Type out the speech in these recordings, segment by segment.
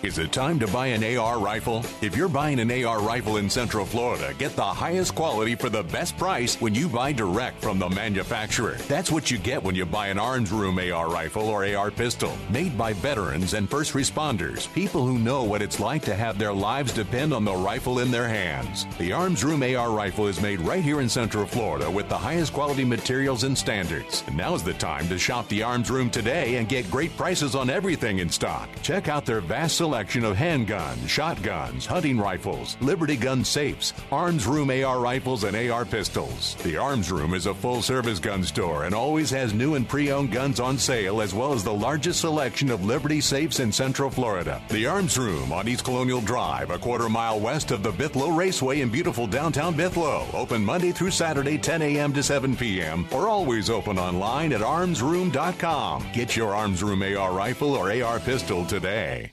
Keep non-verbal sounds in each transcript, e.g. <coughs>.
Is it time to buy an AR rifle? If you're buying an AR rifle in Central Florida, get the highest quality for the best price when you buy direct from the manufacturer. That's what you get when you buy an Arms Room AR rifle or AR pistol, made by veterans and first responders, people who know what it's like to have their lives depend on the rifle in their hands. The Arms Room AR rifle is made right here in Central Florida with the highest quality materials and standards. And now's the time to shop the Arms Room today and get great prices on everything in stock. Check out their vast selection of handguns, shotguns, hunting rifles, Liberty gun safes, Arms Room AR rifles, and AR pistols. The Arms Room is a full service gun store and always has new and pre owned guns on sale, as well as the largest selection of Liberty safes in Central Florida. The Arms Room on East Colonial Drive, a quarter mile west of the Bithlo Raceway in beautiful downtown Bithlo. Open Monday through Saturday, 10 a.m. to 7 p.m., or always open online at armsroom.com. Get your Arms Room AR rifle or AR pistol today.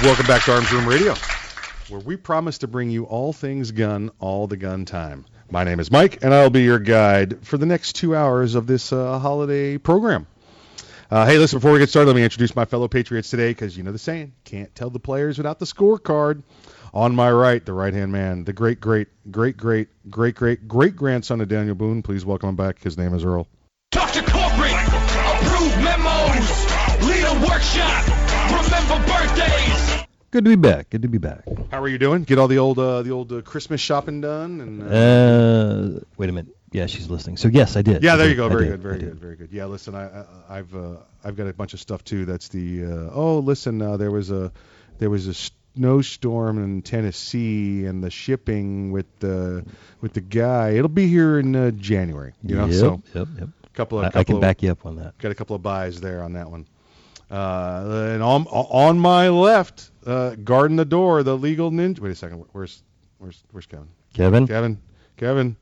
Welcome back to Arms Room Radio, where we promise to bring you all things gun all the gun time. My name is Mike, and I'll be your guide for the next two hours of this uh, holiday program. Uh, hey, listen, before we get started, let me introduce my fellow Patriots today, because you know the saying, can't tell the players without the scorecard. On my right, the right hand man, the great, great, great, great, great, great, great grandson of Daniel Boone. Please welcome him back. His name is Earl. Memos, lead a workshop, remember birthdays. Good to be back. Good to be back. How are you doing? Get all the old uh, the old uh, Christmas shopping done? And uh, Uh, wait a minute. Yeah, she's listening. So yes, I did. Yeah, I there did. you go. Very good. Very good. Very good. Yeah, listen, I, I I've uh, I've got a bunch of stuff too. That's the uh, oh, listen, uh, there was a there was a snowstorm in Tennessee and the shipping with the with the guy. It'll be here in uh, January. You know, yep, so yep, yep. a couple of I, I can of, back you up on that. got a couple of buys there on that one. Uh, and on on my left, uh, guarding the door, the legal ninja. Wait a second. Where's where's where's Kevin? Kevin, Kevin, Kevin.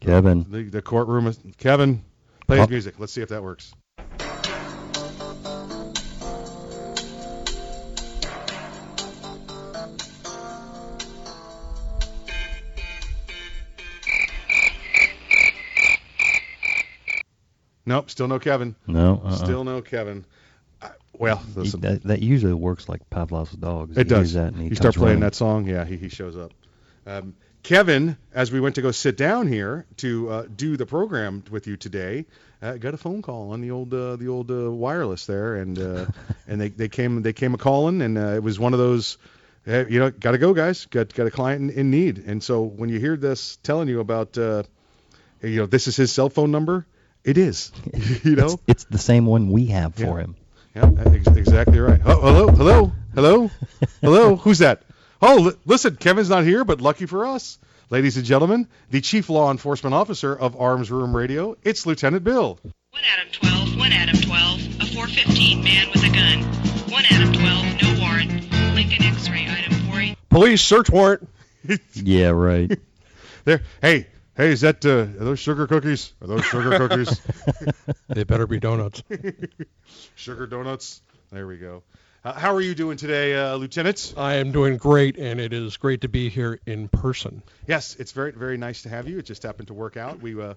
Kevin. The, the courtroom is Kevin. Play his Oh. music. Let's see if that works. Nope, still no Kevin. No, uh-uh. Still no Kevin. Well, He- listen, that, that usually works like Pavlov's dogs. it You does. That and he you start playing running. that song, yeah, he, he shows up. Um, Kevin, as we went to go sit down here to uh, do the program with you today, uh, got a phone call on the old uh, the old uh, wireless there, and uh, <laughs> and they, they came they came a calling, and uh, it was one of those, eh, you know, got to go guys, got got a client in, in need, and so when you hear this telling you about, uh, you know, this is his cell phone number, it is, <laughs> you know, It's, it's the same one we have for Yeah. him. Yeah, ex- exactly right. Oh, hello, hello, hello, hello. <laughs> Who's that? Oh, li- listen, Kevin's not here, but lucky for us, ladies and gentlemen, the chief law enforcement officer of Arms Room Radio, it's Lieutenant Bill. One Adam 12, one Adam 12, a 415 man with a gun. One Adam 12, no warrant. Lincoln X-ray item 48. Police search warrant. <laughs> Yeah, right. <laughs> There, hey, hey, Hey, is that uh, are those sugar cookies? Are those sugar <laughs> cookies? They better be donuts. <laughs> sugar donuts. There we go. Uh, how are you doing today, uh, Lieutenant? I am doing great, and it is great to be here in person. Yes, it's very very nice to have you. It just happened to work out. We uh,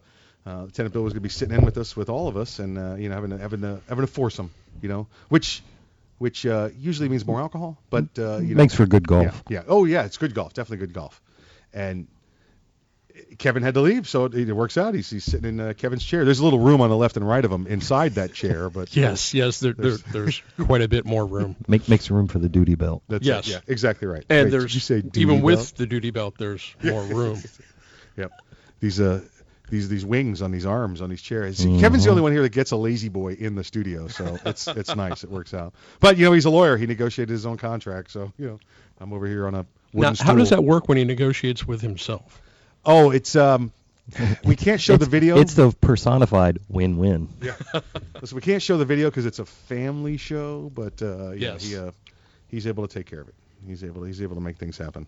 uh, Lieutenant Bill was going to be sitting in with us with all of us, and uh, you know having a, having a, having a foursome, you know, which which uh, usually means more alcohol, but uh, you know, Makes for good golf. Yeah, yeah. Oh yeah, it's good golf. Definitely good golf. And Kevin had to leave, so it, it works out. He's, he's sitting in uh, Kevin's chair. There's a little room on the left and right of him inside that chair, but <laughs> Yes, yes, there, there, there's quite a bit more room. <laughs> Make, makes room for the duty belt. that's Yes. it. Yeah, exactly right. And Wait, there's you say duty even with the duty belt, there's <laughs> more room. Yep. These uh these these wings on these arms on these chairs. See, Kevin's the only one here that gets a lazy boy in the studio, so it's it's nice. It works out. But you know he's a lawyer. He negotiated his own contract, so you know I'm over here on a Now, wooden how does that work when he negotiates with himself? Oh, it's um we can't show the video. It's the personified win-win. Listen, we can't show the video because it's a family show, but uh, yeah, Yes. he uh, he's able to take care of it. He's able he's able to make things happen.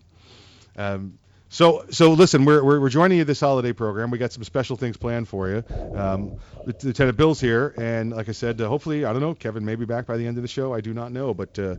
Um, so so listen, we're, we're we're joining you this holiday program. We got some special things planned for you. Um, Lieutenant Lieutenant Bill's here, and like I said, uh, hopefully I don't know, Kevin may be back by the end of the show. I do not know, but. Uh,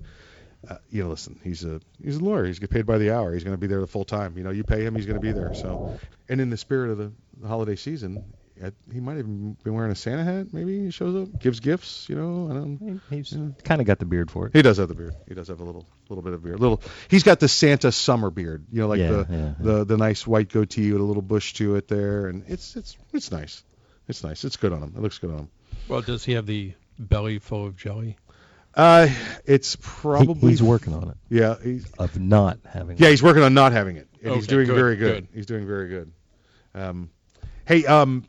uh, you know, listen, he's a he's a lawyer. He's get paid by the hour. He's going to be there the full time. You know, you pay him, he's going to be there. So, and in the spirit of the, the holiday season, uh, he might have been wearing a Santa hat. Maybe he shows up, gives gifts. You know, I don't. He- He's kind of got the beard for it. He does have the beard. He does have a little little bit of beard. Little. He's got the Santa summer beard. You know, like Yeah, the yeah, the the nice white goatee with a little bush to it there, and it's it's it's nice. It's nice. It's good on him. It looks good on him. Well, does he have the belly full of jelly? Uh, it's He- probably he's working on it Yeah, he's, of not having. yeah, he's working on not having it, and he's doing good, very good. good. He's doing very good. Um, hey, um,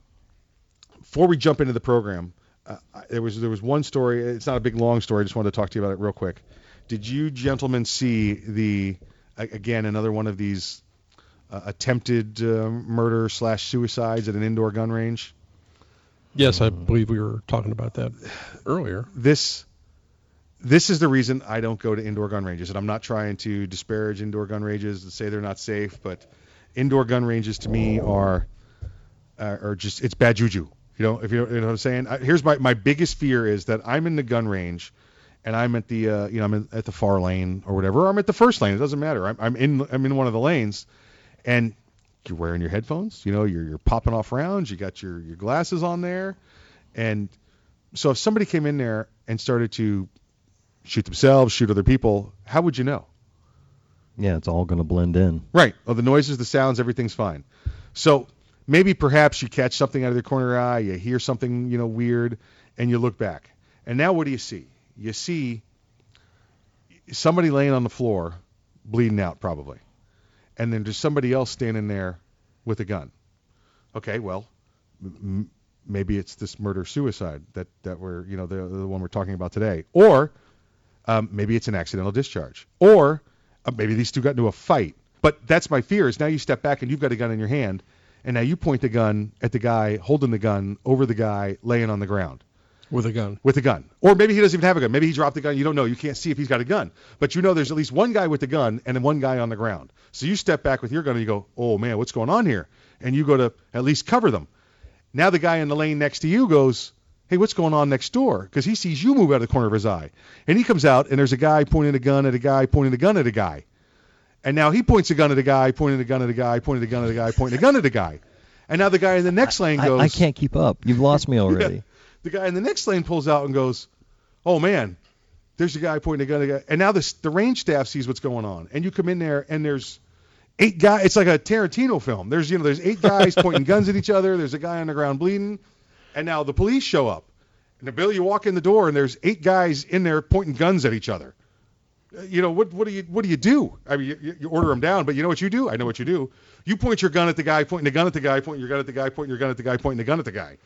before we jump into the program, uh, there was there was one story. It's not a big long story. I just wanted to talk to you about it real quick. Did you gentlemen see the again another one of these uh, attempted uh, murder slash suicides at an indoor gun range? Yes, I believe we were talking about that earlier. this this is the reason I don't go to indoor gun ranges, and I'm not trying to disparage indoor gun ranges and say they're not safe, but indoor gun ranges to me are are, are just it's bad juju. You know, if you know, you know what I'm saying. I, here's my my biggest fear is that I'm in the gun range, and I'm at the uh, you know I'm in, at the far lane or whatever, or I'm at the first lane. It doesn't matter. I'm, I'm in I'm in one of the lanes, and you're wearing your headphones. You know, you're you're popping off rounds. You got your your glasses on there, and so if somebody came in there and started to shoot themselves, shoot other people, how would you know? Yeah, it's all going to blend in. Right. Oh, the noises, the sounds, everything's fine. So maybe perhaps you catch something out of the corner of your eye, you hear something, you know, weird, and you look back. And now what do you see? You see somebody laying on the floor, bleeding out probably. And then there's somebody else standing there with a gun. Okay, well, m- maybe it's this murder suicide that that we're you know the the one we're talking about today, or um, maybe it's an accidental discharge, or uh, maybe these two got into a fight. But that's my fear is now you step back and you've got a gun in your hand, and now you point the gun at the guy holding the gun over the guy laying on the ground With a gun. with a gun. Or maybe he doesn't even have a gun. Maybe he dropped the gun. You don't know. You can't see if he's got a gun. But you know there's at least one guy with the gun and then one guy on the ground. So you step back with your gun and you go, oh man, what's going on here? And you go to at least cover them. Now the guy in the lane next to you goes, hey, what's going on next door? Because he sees you move out of the corner of his eye. And he comes out and there's a guy pointing a gun at a guy, pointing a gun at a guy. And now he points a gun at a guy, pointing a gun at a guy, pointing a gun at a guy, pointing a gun at a guy. And now the guy in the next lane goes, I can't keep up. You've lost me <laughs> already. the guy in the next lane pulls out and goes, "Oh man, there's a guy pointing a gun at a guy." And now this, the range staff sees what's going on, and you come in there and there's eight guys. It's like a Tarantino film. There's you know there's eight guys <laughs> pointing guns at each other. There's a guy on the ground bleeding, and now the police show up. And Bill, you walk in the door and there's eight guys in there pointing guns at each other. Uh, You know what? What do you what do you do? I mean, you, you order them down, but you know what you do? I know what you do. You point your gun at the guy, pointing the gun at the guy, pointing your gun at the guy, pointing your gun at the guy, pointing the gun at the guy.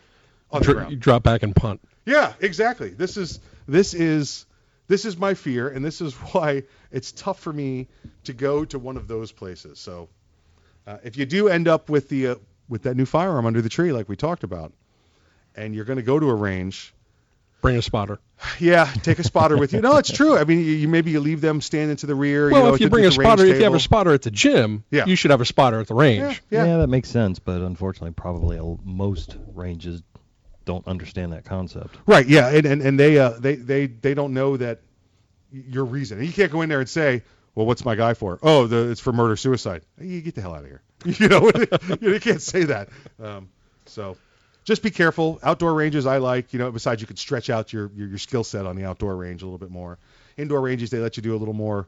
On the ground. you drop back and punt. Yeah, exactly. This is this is this is my fear, and this is <laughs> why it's tough for me to go to one of those places. So, uh, if you do end up with the uh, with that new firearm under the tree, like we talked about, and you're going to go to a range, Bring a spotter. Yeah, take a <laughs> spotter with you. No, it's true. I mean, you, you maybe you leave them standing to the rear. Well, you know, if you bring a at the range spotter, if you have a spotter at the gym, Yeah. you should have a spotter at the range. yeah, Yeah. yeah. that makes sense, but unfortunately, probably most ranges don't understand that concept. Right, yeah, and and, and they uh they, they they don't know that your reason. You can't go in there and say, well, what's my guy for? Oh, the, it's for murder suicide. You get the hell out of here. <laughs> You know, <laughs> you can't say that. Um, so just be careful. Outdoor ranges I like. You know, besides you can stretch out your your, your skill set on the outdoor range a little bit more. Indoor ranges they let you do a little more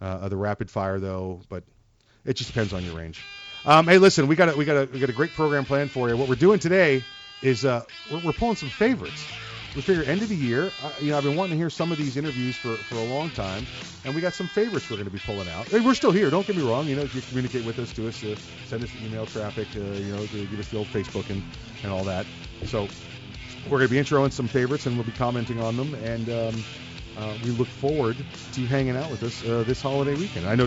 uh, of the rapid fire though, but it just depends on your range. Um, hey, listen, we got a, we got a we got a great program planned for you. What we're doing today is uh, we're, we're pulling some favorites. We figure end of the year. Uh, you know, I've been wanting to hear some of these interviews for, for a long time, and we got some favorites we're going to be pulling out. Hey, we're still here. Don't get me wrong. You know, if you communicate with us, to us, uh, send us email traffic. Uh, you know, give us the old Facebook and, and all that. So we're going to be introing some favorites, and we'll be commenting on them. And um, uh, we look forward to hanging out with us uh, this holiday weekend. I know.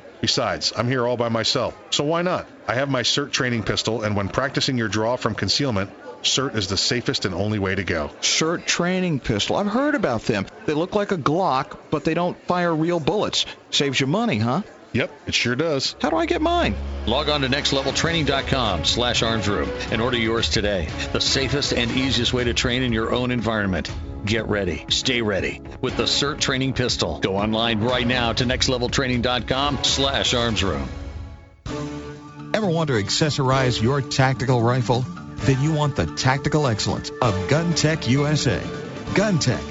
Besides, I'm here all by myself, so why not? I have my SIRT training pistol, and when practicing your draw from concealment, SIRT is the safest and only way to go. SIRT training pistol. I've heard about them. They look like a Glock, but they don't fire real bullets. Saves you money, huh? Yep, it sure does. How do I get mine? Log on to nextleveltraining.com slash armsroom and order yours today. The safest and easiest way to train in your own environment. Get ready. Stay ready with the SIRT training pistol. Go online right now to nextleveltraining.com slash armsroom. Ever want to accessorize your tactical rifle? Then you want the tactical excellence of GunTec USA. GunTec,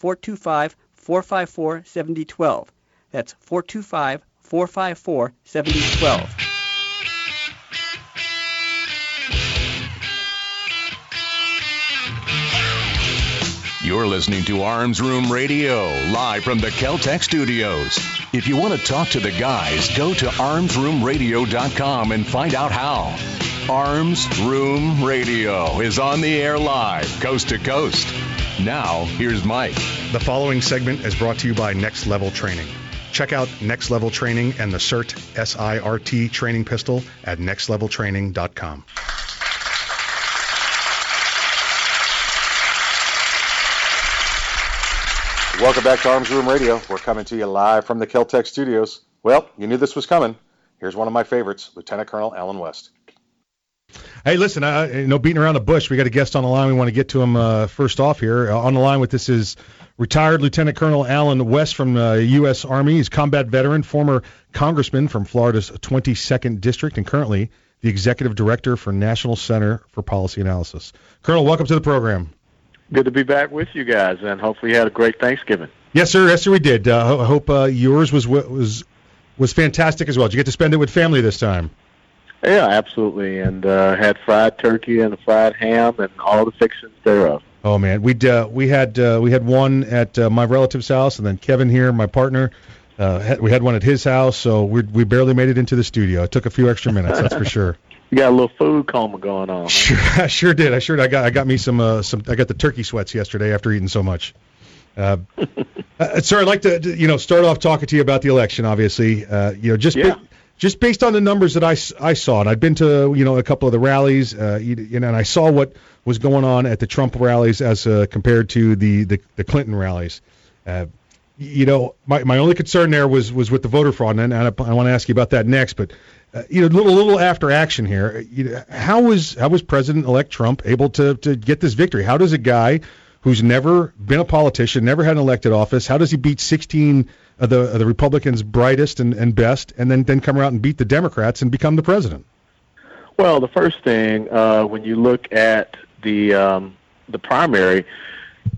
425-454-7012. That's 425-454-7012. You're listening to Arms Room Radio, live from the Keltec studios. If you want to talk to the guys, go to armsroomradio.com and find out how. Arms Room Radio is on the air live, coast to coast. Now, here's Mike. The following segment is brought to you by Next Level Training. Check out Next Level Training and the SIRT S-I-R-T training pistol at nextleveltraining.com. Welcome back to Arms Room Radio. We're coming to you live from the Keltec studios. Well, you knew this was coming. Here's one of my favorites, Lieutenant Colonel Allen West. Hey, listen, uh, you know, beating around the bush, we got a guest on the line. We want to get to him uh, first off here. Uh, on the line with this is retired Lieutenant Colonel Allen West from the uh, U.S. Army. He's combat veteran, former congressman from Florida's 22nd District, and currently the executive director for National Center for Policy Analysis. Colonel, welcome to the program. Good to be back with you guys, and hopefully you had a great Thanksgiving. Yes, sir. Yes, sir. We did. Uh, I hope uh, yours was was was fantastic as well. Did you get to spend it with family this time? Yeah, absolutely, and uh, had fried turkey and a fried ham and all the fixings thereof. Oh man, we uh, we had uh, we had one at uh, my relative's house, and then Kevin here, my partner, uh, had, we had one at his house. So we we barely made it into the studio. It took a few extra minutes, that's for sure. <laughs> You got a little food coma going on. Sure, <laughs> I sure did. I sure I got I got me some uh, some I got the turkey sweats yesterday after eating so much. Uh, <laughs> uh, sir, I'd like to you know start off talking to you about the election. Obviously, uh, you know just Yeah. Just based on the numbers that I, I saw, and I've been to you know a couple of the rallies, uh, you, know, and I saw what was going on at the Trump rallies as uh, compared to the the, the Clinton rallies. Uh, you know, my, my only concern there was was with the voter fraud, and, I, I want to ask you about that next. But uh, you know, a little little after action here. You know, how was how was President-elect Trump able to to get this victory? How does a guy who's never been a politician, never had an elected office, how does he beat 16 the the Republicans' brightest and, and best, and then then come around and beat the Democrats and become the president? Well, the first thing uh, when you look at the um, the primary,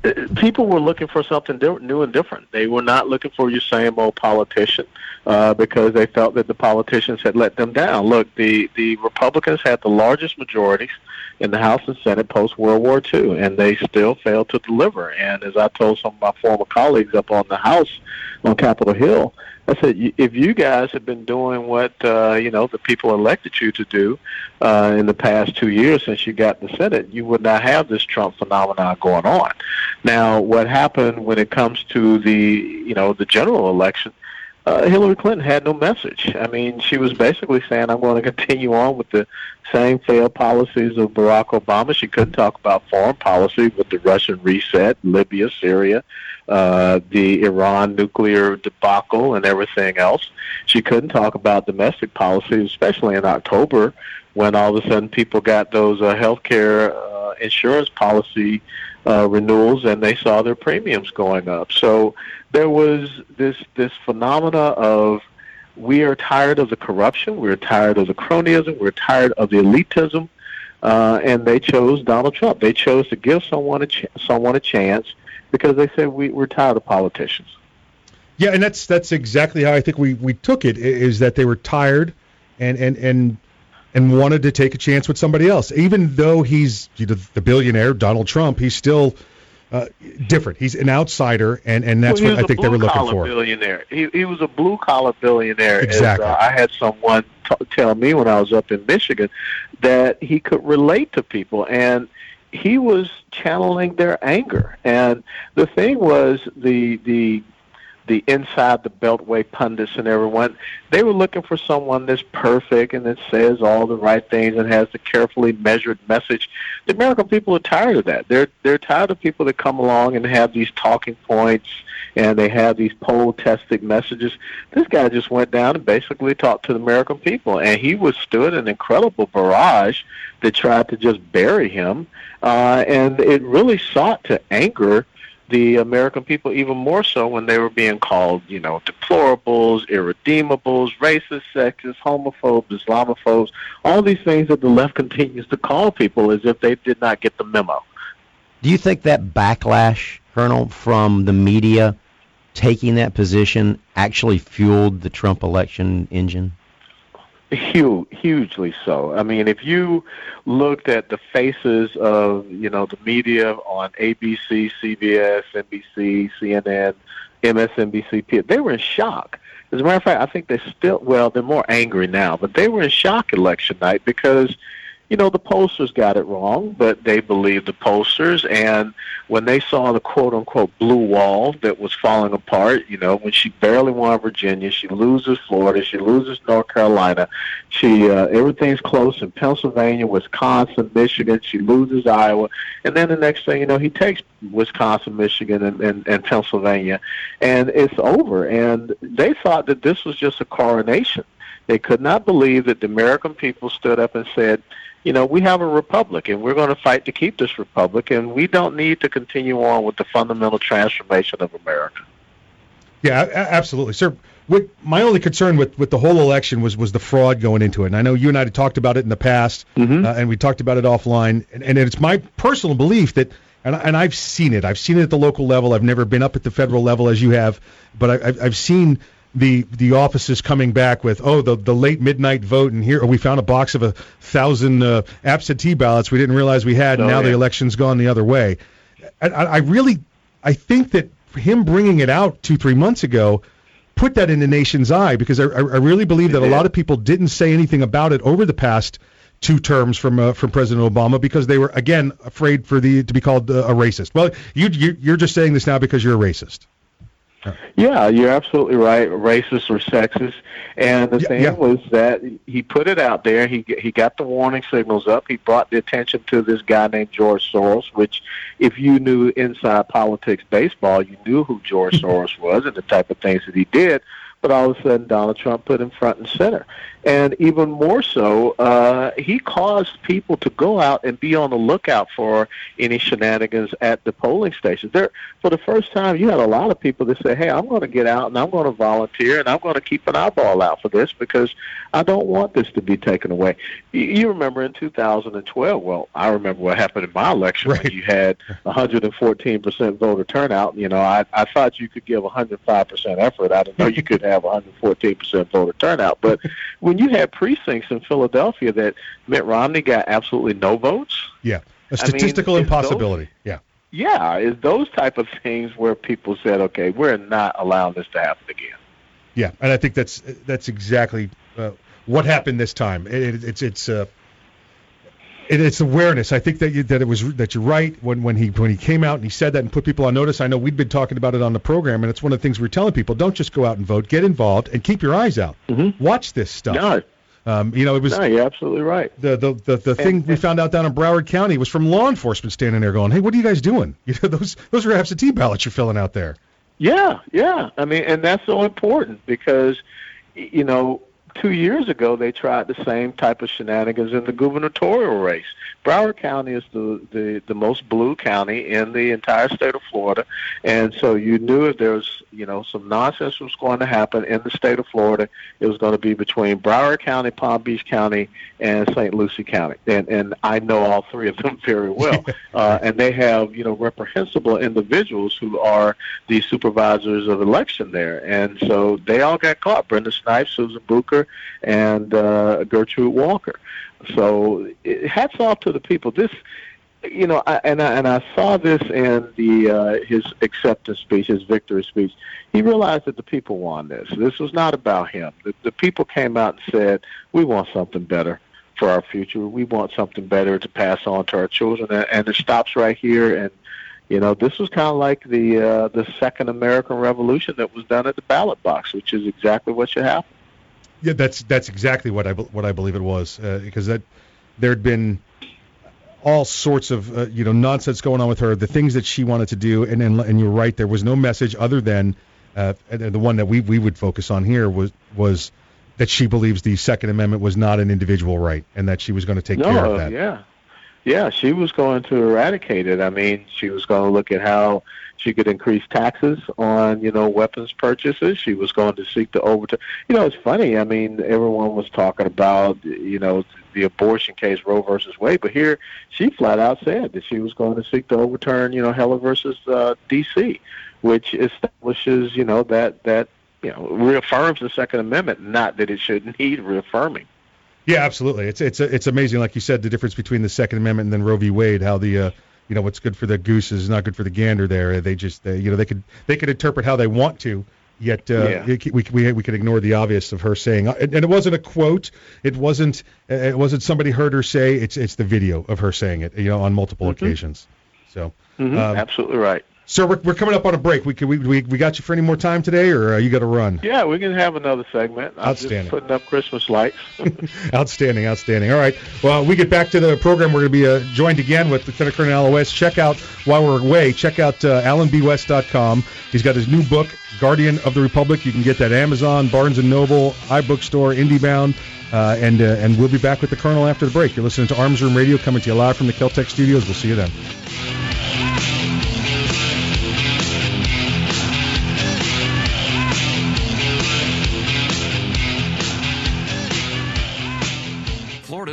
uh, people were looking for something new and different. They were not looking for your same old politician uh, because they felt that the politicians had let them down. Look, the the Republicans had the largest majorities in the House and Senate post World War II, and they still failed to deliver. And as I told some of my former colleagues up on the House on Capitol Hill, I said, if you guys had been doing what uh, you know the people elected you to do uh, in the past two years since you got the Senate, you would not have this Trump phenomenon going on. Now, what happened when it comes to the you know the general election? Uh, Hillary Clinton had no message. I mean, she was basically saying, "I'm going to continue on with the same failed policies of Barack Obama." She couldn't talk about foreign policy with the Russian reset, Libya, Syria, uh, the Iran nuclear debacle, and everything else. She couldn't talk about domestic policy, especially in October when all of a sudden people got those uh, health care uh, insurance policy uh, renewals and they saw their premiums going up. So there was this this phenomena of we are tired of the corruption, we're tired of the cronyism, we're tired of the elitism, uh, and they chose Donald Trump. They chose to give someone a ch- someone a chance because they said we, we're tired of politicians. Yeah, and that's that's exactly how I think we, we took it is that they were tired, and and and and wanted to take a chance with somebody else. Even though he's you know, the billionaire Donald Trump, he's still uh, different. He's an outsider, and and that's well, what I think they were looking for. Billionaire. He he was a blue collar billionaire. Exactly. As, uh, I had someone t- tell me when I was up in Michigan that he could relate to people, and he was channeling their anger. And the thing was the the the inside the beltway pundits and everyone they were looking for someone that's perfect and that says all the right things and has the carefully measured message. The american people are tired of that. They're they're tired of people that come along and have these talking points and they have these poll tested messages. This guy just went down and basically talked to the american people and he withstood an incredible barrage that tried to just bury him uh, and it really sought to anger the American people even more so when they were being called, you know, deplorables, irredeemables, racist, sexist, homophobes, Islamophobes, all these things that the left <laughs> continues to call people as if they did not get the memo. Do you think that backlash, Colonel, from the media taking that position actually fueled the Trump election engine? Huge, hugely so. I mean, if you looked at the faces of you know the media on ABC, CBS, NBC, CNN, MSNBC, they were in shock. As a matter of fact, I think they still well, they're more angry now, but they were in shock election night because you know, the pollsters got it wrong, but they believed the pollsters. And when they saw the quote unquote blue wall that was falling apart, you know, when she barely won Virginia, she loses Florida, she loses North Carolina, she uh, everything's close in Pennsylvania, Wisconsin, Michigan, she loses Iowa, and then the next thing you know, he takes Wisconsin, Michigan, and, and, and Pennsylvania, and it's over. And they thought that this was just a coronation. They could not believe that the American people stood up and said, you know, we have a republic and we're going to fight to keep this republic and we don't need to continue on with the fundamental transformation of America. Yeah, absolutely, sir. My only concern with, with the whole election was was the fraud going into it. And I know you and I had talked about it in the past, Mm-hmm. uh, and we talked about it offline. And, and it's my personal belief that, and, and I've seen it. I've seen it at the local level. I've never been up at the federal level as you have, but I, I've, I've seen the the offices coming back with oh the the late midnight vote and here we found a box of a thousand uh, absentee ballots we didn't realize we had and Oh, now the election's gone the other way. I, I really I think that him bringing it out two three months ago put that in the nation's eye because I, I I really believe that a lot of people didn't say anything about it over the past two terms from uh, from President Obama because they were again afraid for the to be called uh, a racist. Well, you, you you're just saying this now because you're a racist. Yeah, you're absolutely right. Racist or sexist, and the thing yeah. was that he put it out there. He he got the warning signals up. He brought the attention to this guy named George Soros. Which, if you knew inside politics, baseball, you knew who George <laughs> Soros was and the type of things that he did. But all of a sudden, Donald Trump put him front and center, and even more so, uh, he caused people to go out and be on the lookout for any shenanigans at the polling stations. There, for the first time, you had a lot of people that say, "Hey, I'm going to get out and I'm going to volunteer and I'm going to keep an eyeball out for this because I don't want this to be taken away." You, you remember in 2012? Well, I remember what happened in my election when you had 114 percent voter turnout. You know, I I thought you could give 105 percent effort. I didn't know you could have 114 percent voter turnout. But when you had precincts in Philadelphia that Mitt Romney got absolutely no votes. Yeah, a statistical it's those- impossibility. yeah. Yeah, it's those type of things where people said, "Okay, we're not allowing this to happen again." Yeah, and I think that's that's exactly uh, what happened this time. It, it, it's it's uh, it, it's awareness. I think that you, that it was that you're right when when he when he came out and he said that and put people on notice. I know we'd been talking about it on the program, and it's one of the things we're telling people: don't just go out and vote, get involved, and keep your eyes out. Watch this stuff. No. Um, you know, it was No, you're absolutely right. the the the, the thing we found out down in Broward County was from law enforcement standing there going, "Hey, what are you guys doing? <laughs> You know, those those are absentee ballots you're filling out there." Yeah, yeah. I mean, and that's so important because, you know, two years ago they tried the same type of shenanigans in the gubernatorial race. Broward County is the, the, the most blue county in the entire state of Florida, and so you knew if there was, you know, some nonsense was going to happen in the state of Florida, it was going to be between Broward County, Palm Beach County, and St. Lucie County. And and I know all three of them <laughs> very well. <laughs> uh, and they have, you know, reprehensible individuals who are the supervisors of election there. And so they all got caught. Brenda Snipes, Susan Bucher, and uh, Gertrude Walker. So hats off to the people. This, you know, I, and I, and I saw this in the uh, his acceptance speech, his victory speech. He realized that the people want this. This was not about him. The, the people came out and said, "We want something better." For our future, we want something better to pass on to our children, and, and it stops right here. And you know, this was kind of like the uh, the second American Revolution that was done at the ballot box, which is exactly what should happen. Yeah, that's that's exactly what I what I believe it was uh, because that there'd been all sorts of uh, you know nonsense going on with her, the things that she wanted to do, and and, and you're right, there was no message other than uh, the one that we we would focus on here was was that she believes the Second Amendment was not an individual right and that she was going to take no, care of that. yeah. Yeah, she was going to eradicate it. I mean, she was going to look at how she could increase taxes on, you know, weapons purchases. She was going to seek to overturn. You know, it's funny. I mean, everyone was talking about, you know, the abortion case, Roe versus Wade, but here she flat out said that she was going to seek to overturn, you know, Heller versus uh, D.C., which establishes, you know, that that you know reaffirms the Second Amendment. Not that it should need <laughs> reaffirming. Yeah, absolutely. It's it's it's amazing, like you said, the difference between the Second Amendment and then Roe v. Wade. How the uh, you know what's good for the goose is not good for the gander. There, they just they, you know they could they could interpret how they want to. Yet uh, Yeah. it- we, we we could ignore the obvious of her saying, uh, and, it wasn't a quote. It wasn't it wasn't somebody heard her say. It's it's the video of her saying it. You know, on multiple occasions. So, Mhm, um, Absolutely right. Sir, we're, we're coming up on a break. We, can, we we we got you for any more time today, or uh, you got to run? Yeah, we can have another segment. I'm Outstanding. just putting up Christmas lights. <laughs> outstanding, outstanding. All right. Well, we get back to the program. We're going to be uh, joined again with Lieutenant Colonel Allen West. Check out while we're away. Check out uh, AllenBWest.com. He's got his new book, Guardian of the Republic. You can get that Amazon, Barnes and Noble, iBookstore, IndieBound. Uh, and uh, and we'll be back with the Colonel after the break. You're listening to Arms Room Radio coming to you live from the Keltec studios. We'll see you then.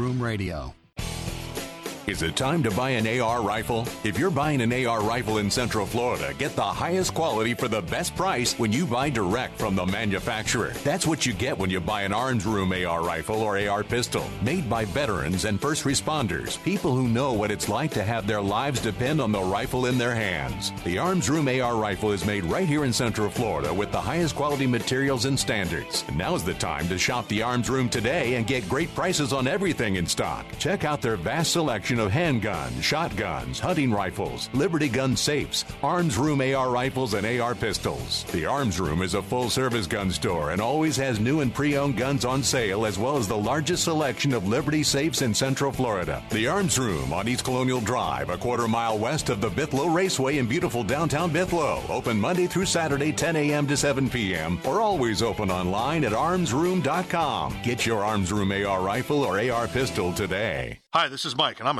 Room Radio. Is it time to buy an AR rifle? If you're buying an AR rifle in Central Florida, get the highest quality for the best price when you buy direct from the manufacturer. That's what you get when you buy an Arms Room AR rifle or AR pistol, made by veterans and first responders, people who know what it's like to have their lives depend on the rifle in their hands. The Arms Room AR rifle is made right here in Central Florida with the highest quality materials and standards. And now's the time to shop the Arms Room today and get great prices on everything in stock. Check out their vast selection of handguns, shotguns, hunting rifles, Liberty gun safes, Arms Room AR rifles, and AR pistols. The Arms Room is a full service gun store and always has new and pre owned guns on sale, as well as the largest selection of Liberty safes in Central Florida. The Arms Room on East Colonial Drive, a quarter mile west of the Bithlo Raceway in beautiful downtown Bithlo. Open Monday through Saturday, 10 a.m. to 7 p.m., or always open online at armsroom.com. Get your Arms Room AR rifle or AR pistol today. Hi, this is Mike, and I'm a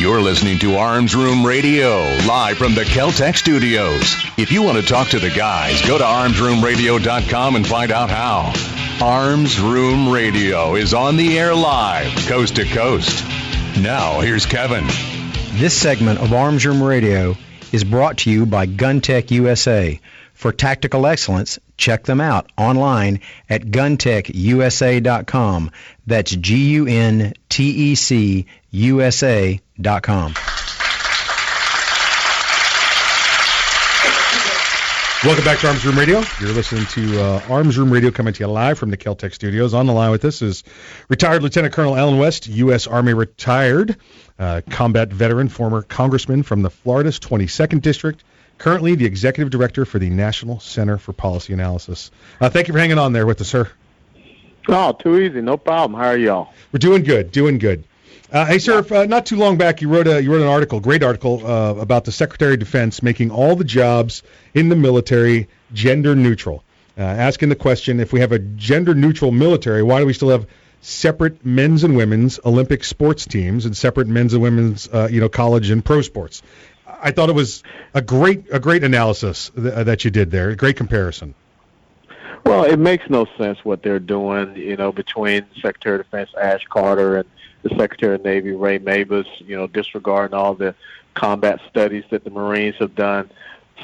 You're listening to Arms Room Radio, live from the Keltec studios. If you want to talk to the guys, go to armsroomradio.com and find out how. Arms Room Radio is on the air live, coast to coast. Now, here's Kevin. This segment of Arms Room Radio is brought to you by GunTec USA. For tactical excellence, check them out online at guntecusa.com. That's G U N T E C USA.com. Welcome back to Arms Room Radio. You're listening to uh, Arms Room Radio coming to you live from the Keltec studios. On the line with us is retired Lieutenant Colonel Allen West, U.S. Army retired, uh, combat veteran, former congressman from the Florida's 22nd District, currently the executive director for the National Center for Policy Analysis. Uh, thank you for hanging on there with us, sir. Oh, too easy. No problem. How are y'all? We're doing good, doing good. Uh, hey, sir, uh, not too long back, you wrote a you wrote an article, great article, uh, about the Secretary of Defense making all the jobs in the military gender neutral, uh, asking the question: if we have a gender neutral military, why do we still have separate men's and women's Olympic sports teams and separate men's and women's uh, you know college and pro sports? I thought it was a great a great analysis th- that you did there, a great comparison. Well, it makes no sense what they're doing, you know, between Secretary of Defense Ash Carter and the Secretary of Navy Ray Mabus, you know, disregarding all the combat studies that the Marines have done.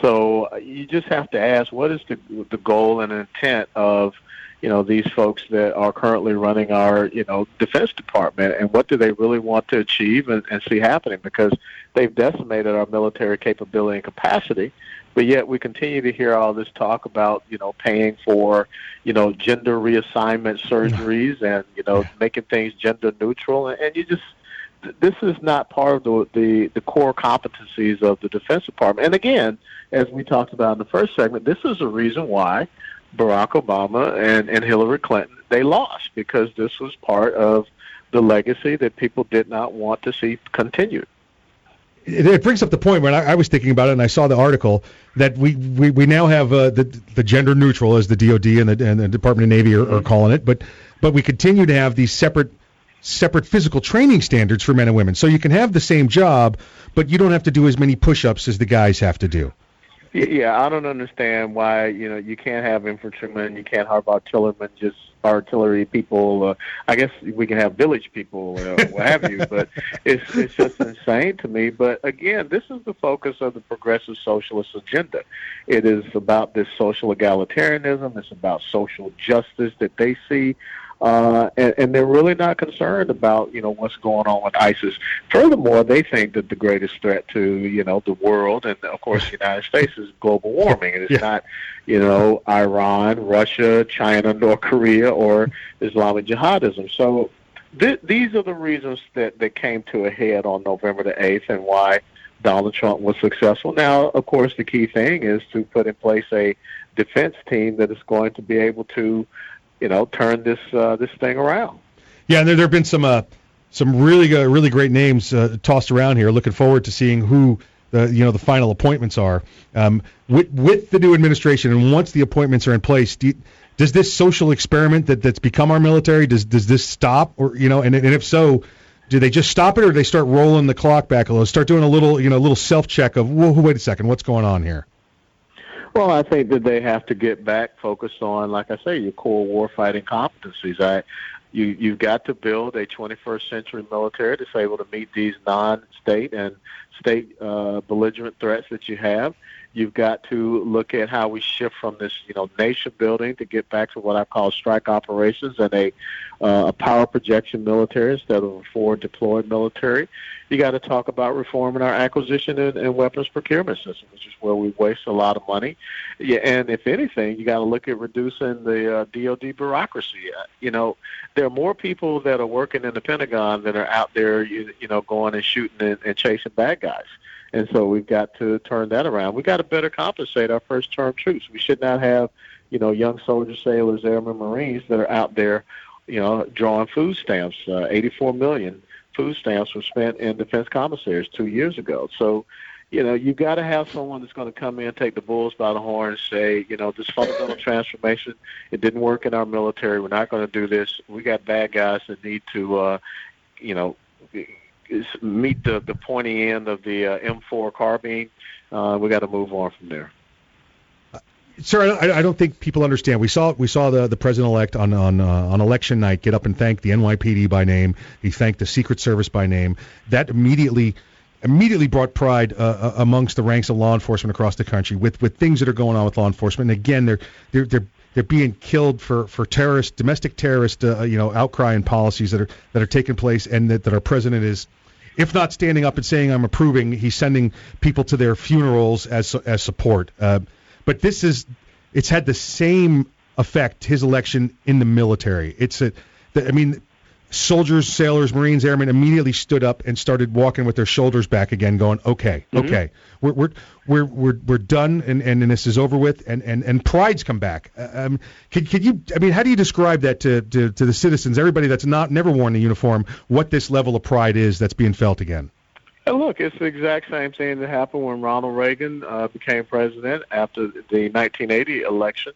So uh, you just have to ask, what is the the goal and intent of, you know, these folks that are currently running our, you know, Defense Department, and what do they really want to achieve and, and see happening? Because they've decimated our military capability and capacity but yet we continue to hear all this talk about you know paying for you know gender reassignment surgeries and you know making things gender neutral and, and you just this is not part of the, the the core competencies of the defense department. And again as we talked about in the first segment this is a reason why barack obama and and hillary clinton they lost because this was part of the legacy that people did not want to see continued it, it brings up the point when I, I, was thinking about it and I saw the article that we, we, we now have uh, the the gender neutral as the DoD and the, and the Department of Navy are, are calling it, but but we continue to have these separate separate physical training standards for men and women. So you can have the same job, but you don't have to do as many push-ups as the guys have to do. Yeah, I don't understand why you know you can't have infantrymen, you can't have artillerymen just artillery people. Uh, I guess we can have village people, uh, what have you. But <laughs> it's it's just insane to me. But again, this is the focus of the progressive socialist agenda. It is about this social egalitarianism. It's about social justice that they see uh, and, and they're really not concerned about you know what's going on with ISIS. Furthermore, they think that the greatest threat to you know the world and of course the United States is global warming, and it's yeah. not you know Iran, Russia, China, North Korea, or Islamic jihadism. So th- these are the reasons that that came to a head on November the eighth, and why. Donald Trump was successful. Now, of course, the key thing is to put in place a defense team that is going to be able to you know, turn this uh, this thing around. Yeah, and there there have been some uh, some really uh, really great names uh, tossed around here. Looking forward to seeing who the you know the final appointments are um, with with the new administration. And once the appointments are in place, do you, does this social experiment that that's become our military does does this stop or you know and, and if so do they just stop it or do they start rolling the clock back a little start doing a little you know little self check of whoa wait a second what's going on here well, I think that they have to get back focused on, like I say, your core warfighting competencies. I, you, you've got to build a 21st century military that's able to meet these non-state and state uh, belligerent threats that you have. You've got to look at how we shift from this, you know, nation building to get back to what I call strike operations and a, uh, a power projection military instead of a forward deployed military. You got to talk about reforming our acquisition and, and weapons procurement system, which is where we waste a lot of money. Yeah, and if anything, you got to look at reducing the uh, DoD bureaucracy. Uh, you know, there are more people that are working in the Pentagon that are out there, you, you know, going and shooting and, and chasing bad guys. And so we've got to turn that around. We've got to better compensate our first term troops. We should not have, you know, young soldiers, sailors, airmen, Marines that are out there, you know, drawing food stamps. Uh, 84 million food stamps were spent in defense commissaries two years ago. So, you know, you've got to have someone that's going to come in, take the bulls by the horn, and say, you know, this fundamental <coughs> transformation, it didn't work in our military. We're not going to do this. We got bad guys that need to, uh, you know, meet the the pointy end of the uh, M4 carbine, uh, we got to move on from there. Sir, I, I, don't think people understand. We saw we saw the the president elect on on uh, on election night get up and thank the NYPD by name. He thanked the Secret Service by name. That immediately immediately brought pride uh, uh amongst the ranks of law enforcement across the country with with things that are going on with law enforcement. And again, they're they're they're they're being killed for for terrorist domestic terrorist uh, you know outcry and policies that are that are taking place and that, that our president is if not standing up and saying I'm approving, he's sending people to their funerals as as support. Uh, but this is it's had the same effect his election in the military. It's a, I mean, soldiers, sailors, Marines, airmen immediately stood up and started walking with their shoulders back again, going, "Okay, mm-hmm. okay, we're we're we're we're, we're done, and, and, and this is over with." And and and pride's come back. Uh, um, could could you? I mean, how do you describe that to, to to the citizens, everybody that's not never worn a uniform, what this level of pride is that's being felt again? look, it's the exact same thing that happened when Ronald Reagan uh, became president after the 1980 election,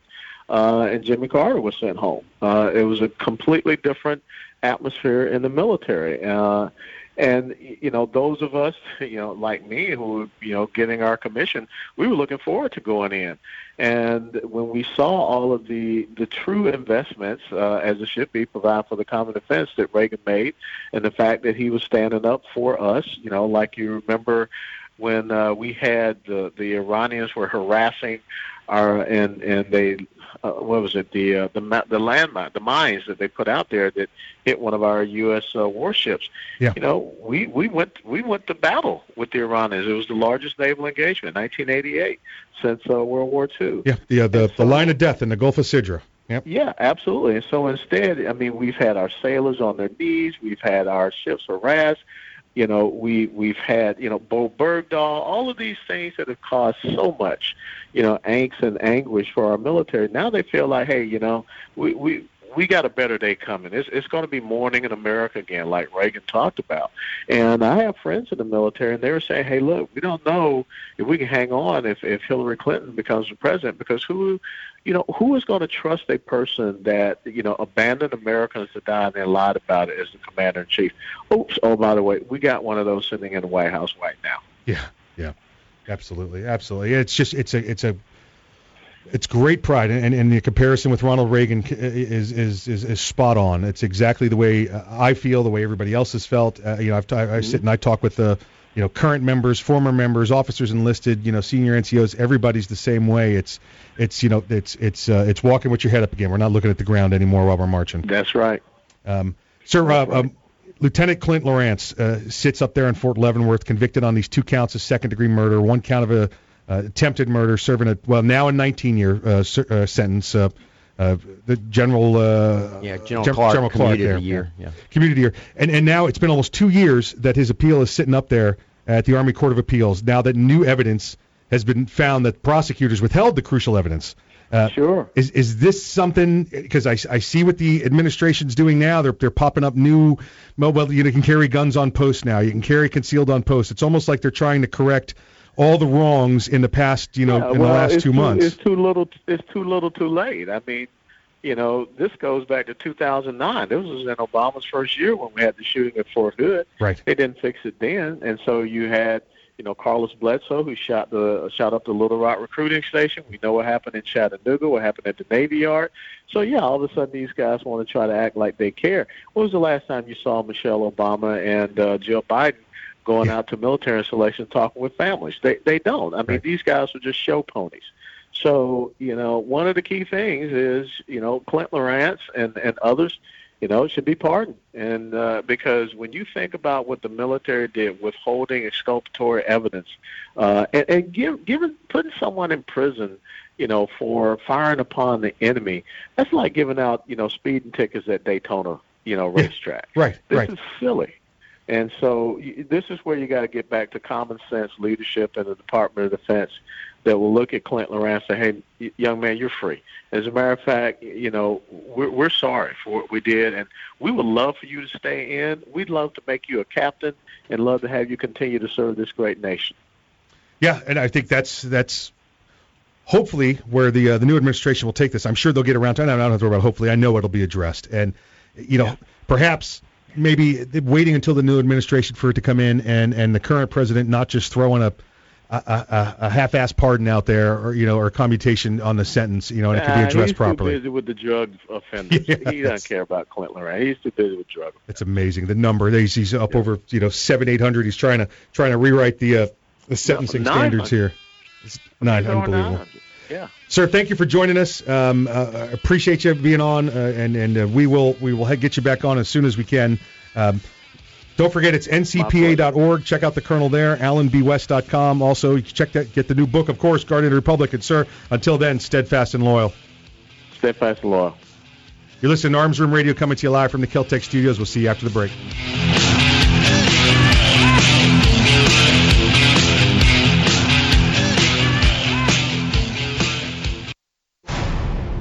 uh, and Jimmy Carter was sent home. Uh, it was a completely different atmosphere in the military. Uh, And you know, those of us, <laughs> you know, like me, who were, you know, getting our commission, we were looking forward to going in. And when we saw all of the the true investments, uh, as it should be, provide for the common defense that Reagan made, and the fact that he was standing up for us, you know, like you remember when uh, we had the the Iranians were harassing our and and they uh, what was it the uh, the ma- the landmine the mines that they put out there that hit one of our U.S. Uh, warships. Yeah. You know, we we went we went to battle with the Iranians. It was the largest naval engagement, 1988, since uh, World War II. Yeah, the uh, the, the line of death in the Gulf of Sidra. Yep. Yeah, absolutely. And so instead, I mean, we've had our sailors on their knees, we've had our ships harassed, you know, we we've had you know Bowe Bergdahl, all of these things that have caused so much, you know, angst and anguish for our military. Now they feel like, hey, you know, we we we got a better day coming. It's it's going to be morning in America again, like Reagan talked about. And I have friends in the military, and they were saying, "Hey, look, we don't know if we can hang on if if Hillary Clinton becomes the president because who you know, who is going to trust a person that, you know, abandoned Americans to die and lied about it as the commander in chief? Oops, oh, by the way, we got one of those sitting in the White House right now. Yeah, yeah, absolutely, absolutely. It's just, it's a, it's a, it's great pride, and, and the comparison with Ronald Reagan is, is is is spot on. It's exactly the way I feel, the way everybody else has felt. Uh, you know, I've t- I sit and I talk with the you know, current members, former members, officers enlisted, you know, senior NCOs, everybody's the same way. It's, it's, you know, it's, it's, uh, it's walking with your head up again. We're not looking at the ground anymore while we're marching. That's right. Um, Sir, uh, right. um, Lieutenant Clint Lorance uh, sits up there in Fort Leavenworth, convicted on these two counts of second-degree murder, one count of a uh, attempted murder, serving a well now a 19-year uh, uh, sentence. Uh, uh, the general uh, yeah General Gen- Clark, General Clark community there, year yeah. community year, and and now it's been almost two years that his appeal is sitting up there at the Army Court of Appeals. Now that new evidence has been found that prosecutors withheld the crucial evidence. Uh, sure. Is is this something? Because I, I see what the administration's doing now. They're they're popping up new. Well, you can carry guns on post now. You can carry concealed on post. It's almost like they're trying to correct all the wrongs in the past, you know, yeah, in well, the last two too, months. It's too little. It's too little, too late. I mean, you know, this goes back to 2009. This was in Obama's first year when we had the shooting at Fort Hood. Right. They didn't fix it then, and so you had, you know, Carlos Bledsoe who shot the shot up the Little Rock recruiting station. We know what happened in Chattanooga, what happened at the Navy Yard. So yeah, all of a sudden these guys want to try to act like they care. When was the last time you saw Michelle Obama and uh, Jill Biden? Going Yeah. out to military installations, talking with families. They they don't. I mean, Right. these guys are just show ponies. So, you know, one of the key things is, you know, Clint Lorance and, and others, you know, should be pardoned. And uh, because when you think about what the military did, withholding exculpatory evidence, uh, and, and give, giving, putting someone in prison, you know, for firing upon the enemy, that's like giving out, you know, speeding tickets at Daytona, you know, racetrack. Right, This right. is silly. And so this is where you got to get back to common sense leadership in the Department of Defense that will look at Clint Lorance and say, hey, young man, you're free. As a matter of fact, you know, we're, we're sorry for what we did, and we would love for you to stay in. We'd love to make you a captain and love to have you continue to serve this great nation. Yeah, and I think that's that's hopefully where the uh, the new administration will take this. I'm sure they'll get around to. it. I don't have to worry about. Hopefully, I know it'll be addressed, and you know, perhaps maybe waiting until the new administration for it to come in, and and the current president not just throwing a a, a, a half-ass pardon out there, or you know, or commutation on the sentence, you know, and it can be Uh, addressed he's properly. too busy with the drug offenders. <laughs> Yeah, he doesn't care about Clint Lorance. He's too busy with drug It's amazing the number. He's, he's up over you know seven eight hundred. He's trying to trying to rewrite the uh, the sentencing standards here. It's nine unbelievable. 900. Yeah. Sir, thank you for joining us. Um, uh, appreciate you being on, uh, and and uh, we will we will get you back on as soon as we can. Um, don't forget it's ncpa.org. Check out the Colonel there. AllenBWest.com. Also, you can check that. Get the new book, of course, Guardian Republic. And sir, until then, steadfast and loyal. Steadfast and loyal. You're listening to Arms Room Radio, coming to you live from the Keltec Studios. We'll see you after the break.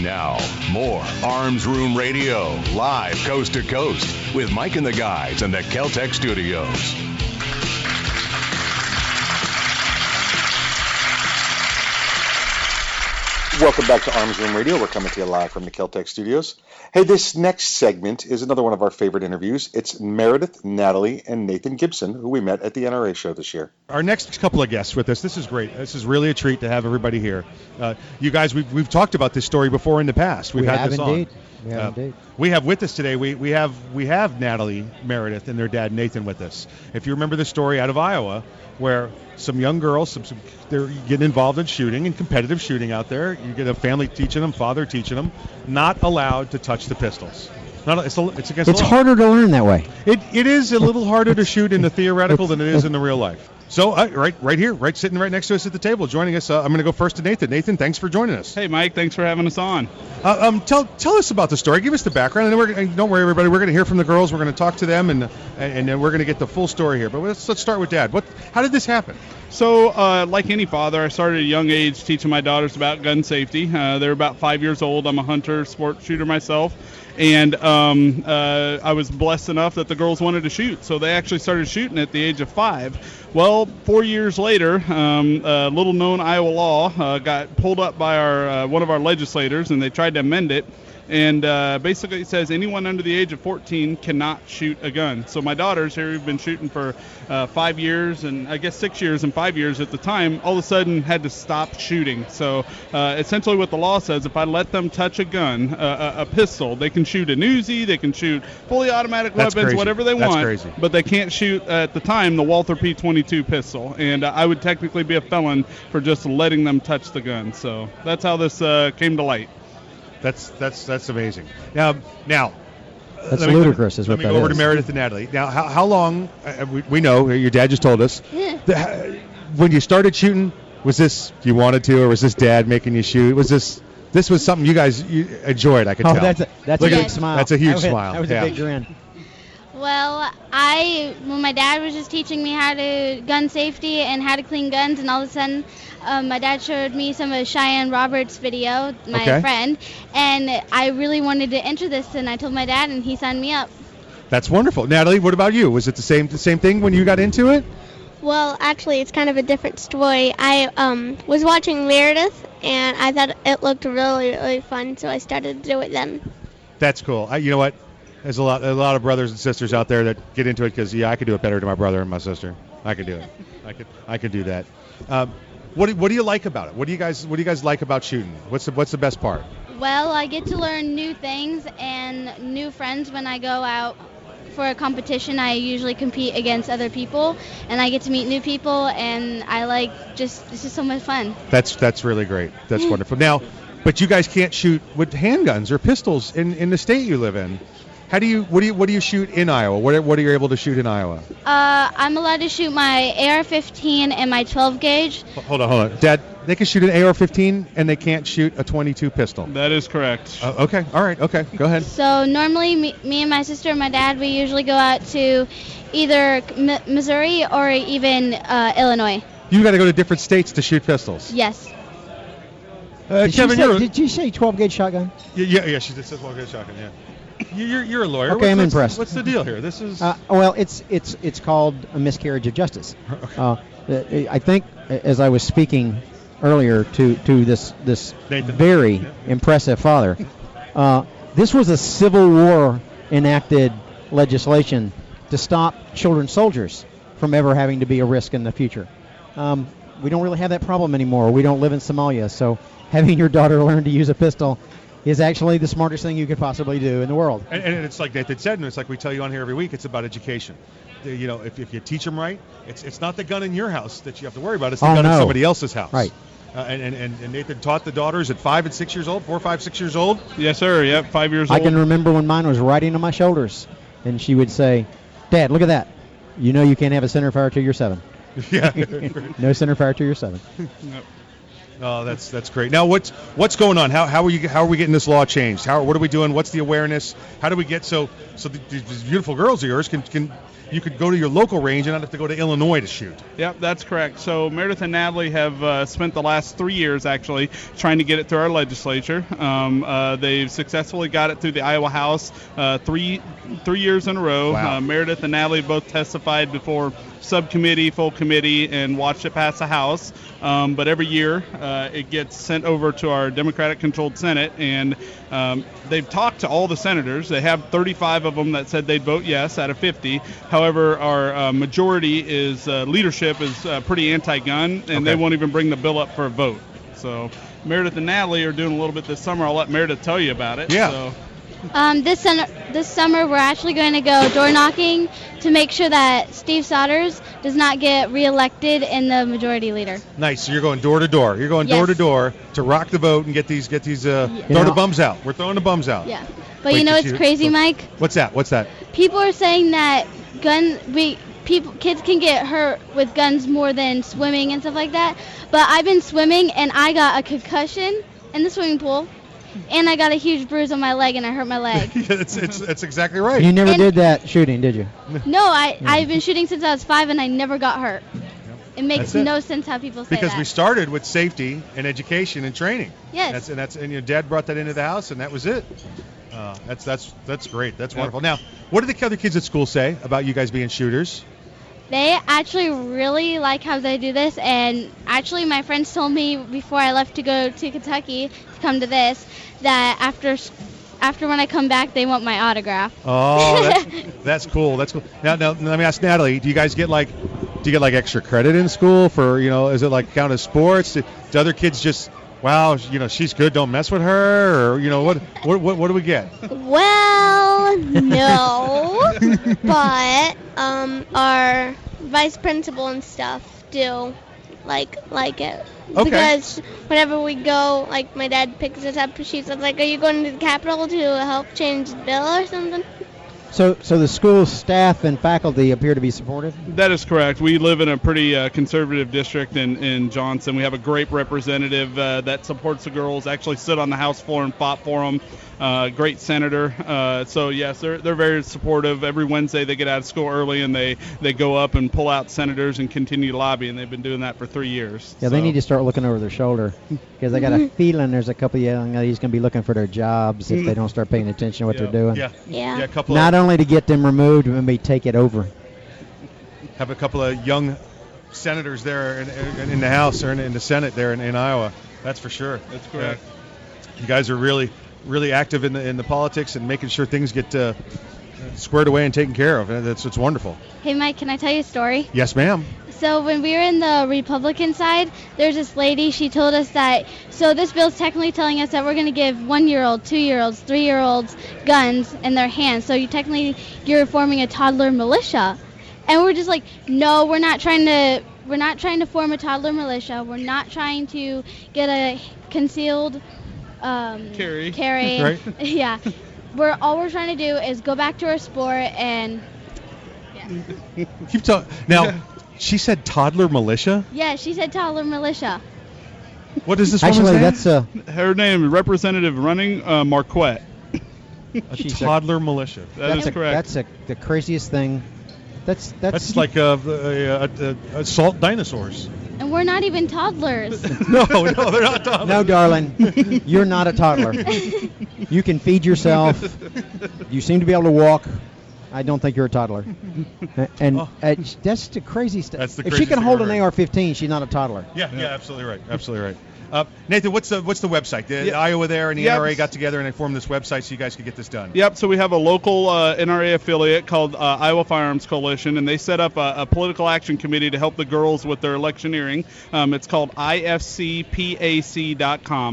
Now, more Arms Room Radio, live coast to coast, with Mike and the guys in the Keltec studios. Welcome back to Arms Room Radio. We're coming to you live from the Keltec studios. Hey, this next segment is another one of our favorite interviews. It's Meredith, Natalie, and Nathan Gibson, who we met at the NRA show this year. Our next couple of guests with us. This is great. This is really a treat to have everybody here. Uh, you guys, we've, we've talked about this story before in the past. We've We had have this indeed. on. We have Uh, indeed. we have with us today. We, we have we have Natalie Meredith and their dad Nathan with us. If you remember the story out of Iowa, where some young girls, some, some they're getting involved in shooting and competitive shooting out there. You get a family teaching them, father teaching them, not allowed to touch the pistols. Not, it's, a, it's against It's the law. harder to learn that way. It, it is a little harder to shoot in the theoretical than it is in the real life. So uh, right right here, right sitting right next to us at the table, joining us. Uh, I'm going to go first to Nathan. Nathan, thanks for joining us. Hey, Mike, thanks for having us on. Uh, um, tell tell us about the story. Give us the background, and then we're gonna- don't worry, everybody. We're going to hear from the girls. We're going to talk to them, and and then we're going to get the full story here. But let's let's start with Dad. What? How did this happen? So, uh, like any father, I started at a young age teaching my daughters about gun safety. Uh, they're about five years old. I'm a hunter, sport shooter myself, and um, uh, I was blessed enough that the girls wanted to shoot, so they actually started shooting at the age of five. Well, four years later, um, a little-known Iowa law uh, got pulled up by our uh, one of our legislators, and they tried to amend it. And uh, basically, it says anyone under the age of 14 cannot shoot a gun. So my daughters here, who've been shooting for uh, five years, and I guess six years and five years at the time, all of a sudden had to stop shooting. So uh, essentially, what the law says, if I let them touch a gun, uh, a, a pistol, they can shoot an Uzi, they can shoot fully automatic That's weapons, crazy. whatever they That's want. crazy. But they can't shoot at the time the Walther P22 pistol, and uh, I would technically be a felon for just letting them touch the gun. So that's how this uh, came to light. That's that's that's amazing. Now now. That's let me- ludicrous is let what me that go over to. Meredith and Natalie. Now, how, how long? Uh, we, we know your dad just told us. The- when you started shooting, was this you wanted to, or was this dad making you shoot? Was this this was something you guys you enjoyed? I could Oh, tell. that's a, that's Look a at- big smile. That's a huge That was- smile. That was yeah. a big grin. Well, I when my dad was just teaching me how to gun safety and how to clean guns, and all of a sudden, um, my dad showed me some of Shyanne Roberts' video, my Okay. friend, and I really wanted to enter this, and I told my dad, and he signed me up. That's wonderful. Natalie, what about you? Was it the same the same thing when you got into it? Well, actually, it's kind of a different story. I um, was watching Meredith, and I thought it looked really, really fun, so I started to do it then. That's cool. I, you know what? There's a lot a lot of brothers and sisters out there that get into it because yeah, I could do it better to my brother and my sister. I could do it. I could I could do that. Um, what do, what do you like about it? What do you guys what do you guys like about shooting? What's the what's the best part? Well, I get to learn new things and new friends when I go out for a competition. I usually compete against other people, and I get to meet new people, and I like just it's just so much fun. That's that's really great. That's <laughs> wonderful. Now, but you guys can't shoot with handguns or pistols in, in the state you live in. How do you what do you what do you shoot in Iowa? What are, what are you able to shoot in Iowa? Uh, I'm allowed to shoot my AR-15 and my 12 gauge. Hold on, hold on. Dad, they can shoot an AR-15 and they can't shoot a 22 pistol. That is correct. Uh, okay, all right, okay, go ahead. So normally, me, me and my sister and my dad, we usually go out to either M- Missouri or even uh, Illinois. You got to go to different states to shoot pistols. Yes. Uh, did, Kevin, you say, did you say 12 gauge shotgun? yeah, yeah, yeah. She did say well, good shotgun. Yeah. You- You're, you're a lawyer. Okay, What's- I'm impressed. What's the deal here? This is Uh, well, it's it's it's called a miscarriage of justice. <laughs> Uh, I think, as I was speaking earlier to to this this very impressive father, <laughs> uh, this was a Civil War enacted legislation to stop children soldiers from ever having to be a risk in the future. Um, we don't really have that problem anymore. We don't live in Somalia, so <laughs> having your daughter learn to use a pistol is actually the smartest thing you could possibly do in the world. And, and it's like Nathan said, and it's like we tell you on here every week. It's about education. You know, if, if you teach them right, it's it's not the gun in your house that you have to worry about. It's the Oh, gun in somebody else's house. Right. Uh, and, and, and and Nathan taught the daughters at five and six years old, four, five, six years old. Yes, sir. Yep, five years I old. I can remember when mine was riding on my shoulders, and she would say, "Dad, look at that. You know you can't have a center fire till you're seven. <laughs> Yeah. <laughs> no center fire till you're seven. <laughs> Oh, that's that's great. Now, what's what's going on? How, how are you how are we getting this law changed? How what are we doing? What's the awareness? How do we get so so these beautiful girls of yours can can you could go to your local range and not have to go to Illinois to shoot? Yep, that's correct. So Meredith and Natalie have uh, spent the last three years actually trying to get it through our legislature. Um, uh, they've successfully got it through the Iowa House uh, three three years in a row. Wow. Uh, Meredith and Natalie both testified before subcommittee, full committee, and watched it pass the House. Um, but every year uh, it gets sent over to our Democratic-controlled Senate, and um, they've talked to all the senators. They have 35 of them that said they'd vote yes out of 50. However, our uh, majority is uh, leadership is uh, pretty anti-gun, and they won't even bring the bill up for a vote. So Meredith and Natalie are doing a little bit this summer. I'll let Meredith tell you about it. Yeah. So. Um, this, sun- this summer, we're actually going to go door knocking to make sure that Steve Sodders does not get reelected in the majority leader. Nice. So you're going door to door. You're going Yes. door to door to rock the vote and get these get these uh, Yeah. throw the bums out. We're throwing the bums out. Yeah. But Wait, you know it's you- crazy, Mike? What's that? What's that? People are saying that gun we people kids can get hurt with guns more than swimming and stuff like that. But I've been swimming and I got a concussion in the swimming pool, and I got a huge bruise on my leg and I hurt my <laughs> leg. yeah, it's, it's it's exactly right. You never And- did that shooting, did you? no, I I've been shooting since I was five and I never got hurt. It makes That's it. no sense how people say because that. we started with safety and education and training. Yes. That's and that's and your dad brought that into the house and that was it. Uh, that's that's that's great. That's Yep. wonderful. Now, what do the other kids at school say about you guys being shooters? They actually really like how they do this, and actually, my friends told me before I left to go to Kentucky to come to this that after after when I come back, they want my autograph. Oh, that's, <laughs> that's cool. That's cool. Now, now, let me ask Natalie. Do you guys get like, do you get like extra credit in school for you know? Is it like count as sports? Do, do other kids just, wow, you know, she's good. Don't mess with her, or you know, what what what, what do we get? Well, no, <laughs> but um, our vice principal and stuff do like like it. Okay. Because whenever we go, like my dad picks us up, she says like, "Are you going to the Capitol to help change the bill or something?" So, so the school staff and faculty appear to be supportive. That is correct. We live in a pretty uh, conservative district in, in Johnson. We have a great representative uh, that supports the girls. Actually, stood on the House floor and fought for them. Uh, great senator. Uh, so yes, they're they're very supportive. Every Wednesday they get out of school early and they they go up and pull out senators and continue to lobby. And they've been doing that for three years. Yeah, they need to start looking over their shoulder because I got a feeling there's a couple of young ladies going to be looking for their jobs if they don't start paying attention to what they're doing. Yeah. Yeah. Yeah, a couple Not of, only to get them removed, but maybe take it over. have a couple of young senators there in, in, in the House or in, in the Senate there in, in Iowa. That's for sure. That's correct. Yeah. You guys are really, really active in the in the politics and making sure things get uh, squared away and taken care of. And It's it's wonderful. Hey, Mike, can I tell you a story? Yes, ma'am. So when we were in the Republican side, there's this lady. She told us that. So this bill's technically telling us that we're going to give one-year-old, two-year-olds, three-year-olds guns in their hands. So you technically you're forming a toddler militia, and we're just like, no, we're not trying to. We're not trying to form a toddler militia. We're not trying to get a concealed um, Carry. Carry. <laughs> Right. <laughs> yeah. We're all we're trying to do is go back to our sport and Keep talking. Now, <laughs> she said toddler militia. yeah, she said toddler militia. What is this Actually, woman's name? that's uh, Her name, Representative Running uh, Marquette. a <laughs> she's a- toddler militia. That that's is a, correct. That's a, the craziest thing. That's that's, That's like uh, a, a, a, assault dinosaurs. And we're not even toddlers. <laughs> no, no, they're not toddlers. No, darling, you're not a toddler. <laughs> You can feed yourself. You seem to be able to walk. I don't think you're a toddler. <laughs> And Oh. uh, that's the crazy stuff. That's the if she can hold an AR-15, she's not a toddler. Yeah, yeah, absolutely right. Absolutely right. Uh, Nathan, what's the what's the website? The. Iowa there and the Yep. NRA got together and they formed this website so you guys could get this done. Yep. So we have a local uh, NRA affiliate called uh, Iowa Firearms Coalition, and they set up a, a political action committee to help the girls with their electioneering. Um, it's called IFCPAC.com,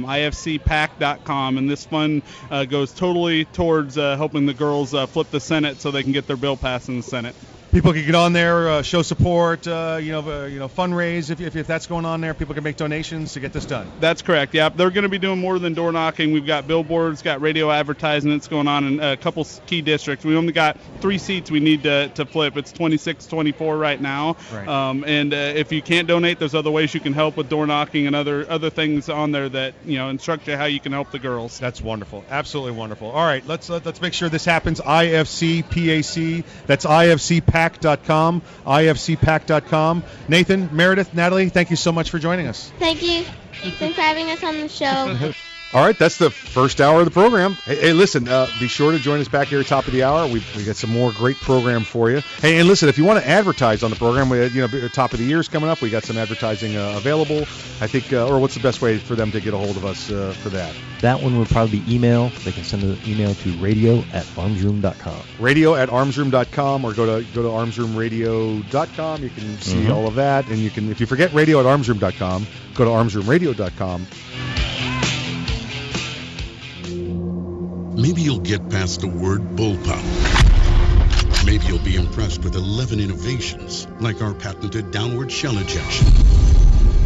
IFCPAC.com, and this fund uh, goes totally towards uh, helping the girls uh, flip the Senate so they can get their bill passed in the Senate. People can get on there, uh, show support, uh, you know, uh, you know, fundraise if, if, if that's going on there. People can make donations to get this done. That's correct. Yeah, they're going to be doing more than door knocking. We've got billboards, got radio advertisements going on in a couple key districts. We only got three seats we need to, to flip. It's 26, 24 right now. Right. Um, and uh, if you can't donate, there's other ways you can help with door knocking and other other things on there that you know instruct you how you can help the girls. That's wonderful, absolutely wonderful. All right, let's let, let's make sure this happens. IFC PAC. That's IFCPAC.com. IFCPAC.com. Nathan, Meredith, Natalie, thank you so much for joining us. Thank you. Thanks for having us on the show. <laughs> All right, that's the first hour of the program. Hey, hey listen, uh, be sure to join us back here at top of the hour. We we got some more great program for you. Hey, and listen, if you want to advertise on the program, we you know top of the year is coming up. We got some advertising uh, available. I think, uh, or what's the best way for them to get a hold of us uh, for that? That one would probably be email. They can send an email to radio at armsroom.com. Radio at armsroom.com or go to go to armsroomradio.com. You can see Mhm. all of that, and you can if you forget radio at armsroom.com, go to armsroomradio.com. Maybe you'll get past the word bullpup. Maybe you'll be impressed with 11 innovations, like our patented downward shell ejection.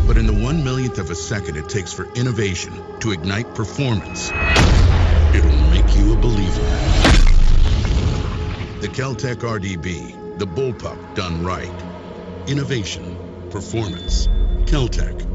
But in the one millionth of a second it takes for innovation to ignite performance, it'll make you a believer. The Keltec RDB, the bullpup done right. Innovation, performance, Keltec.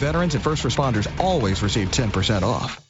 veterans and first responders always receive 10% off.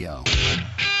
Radio.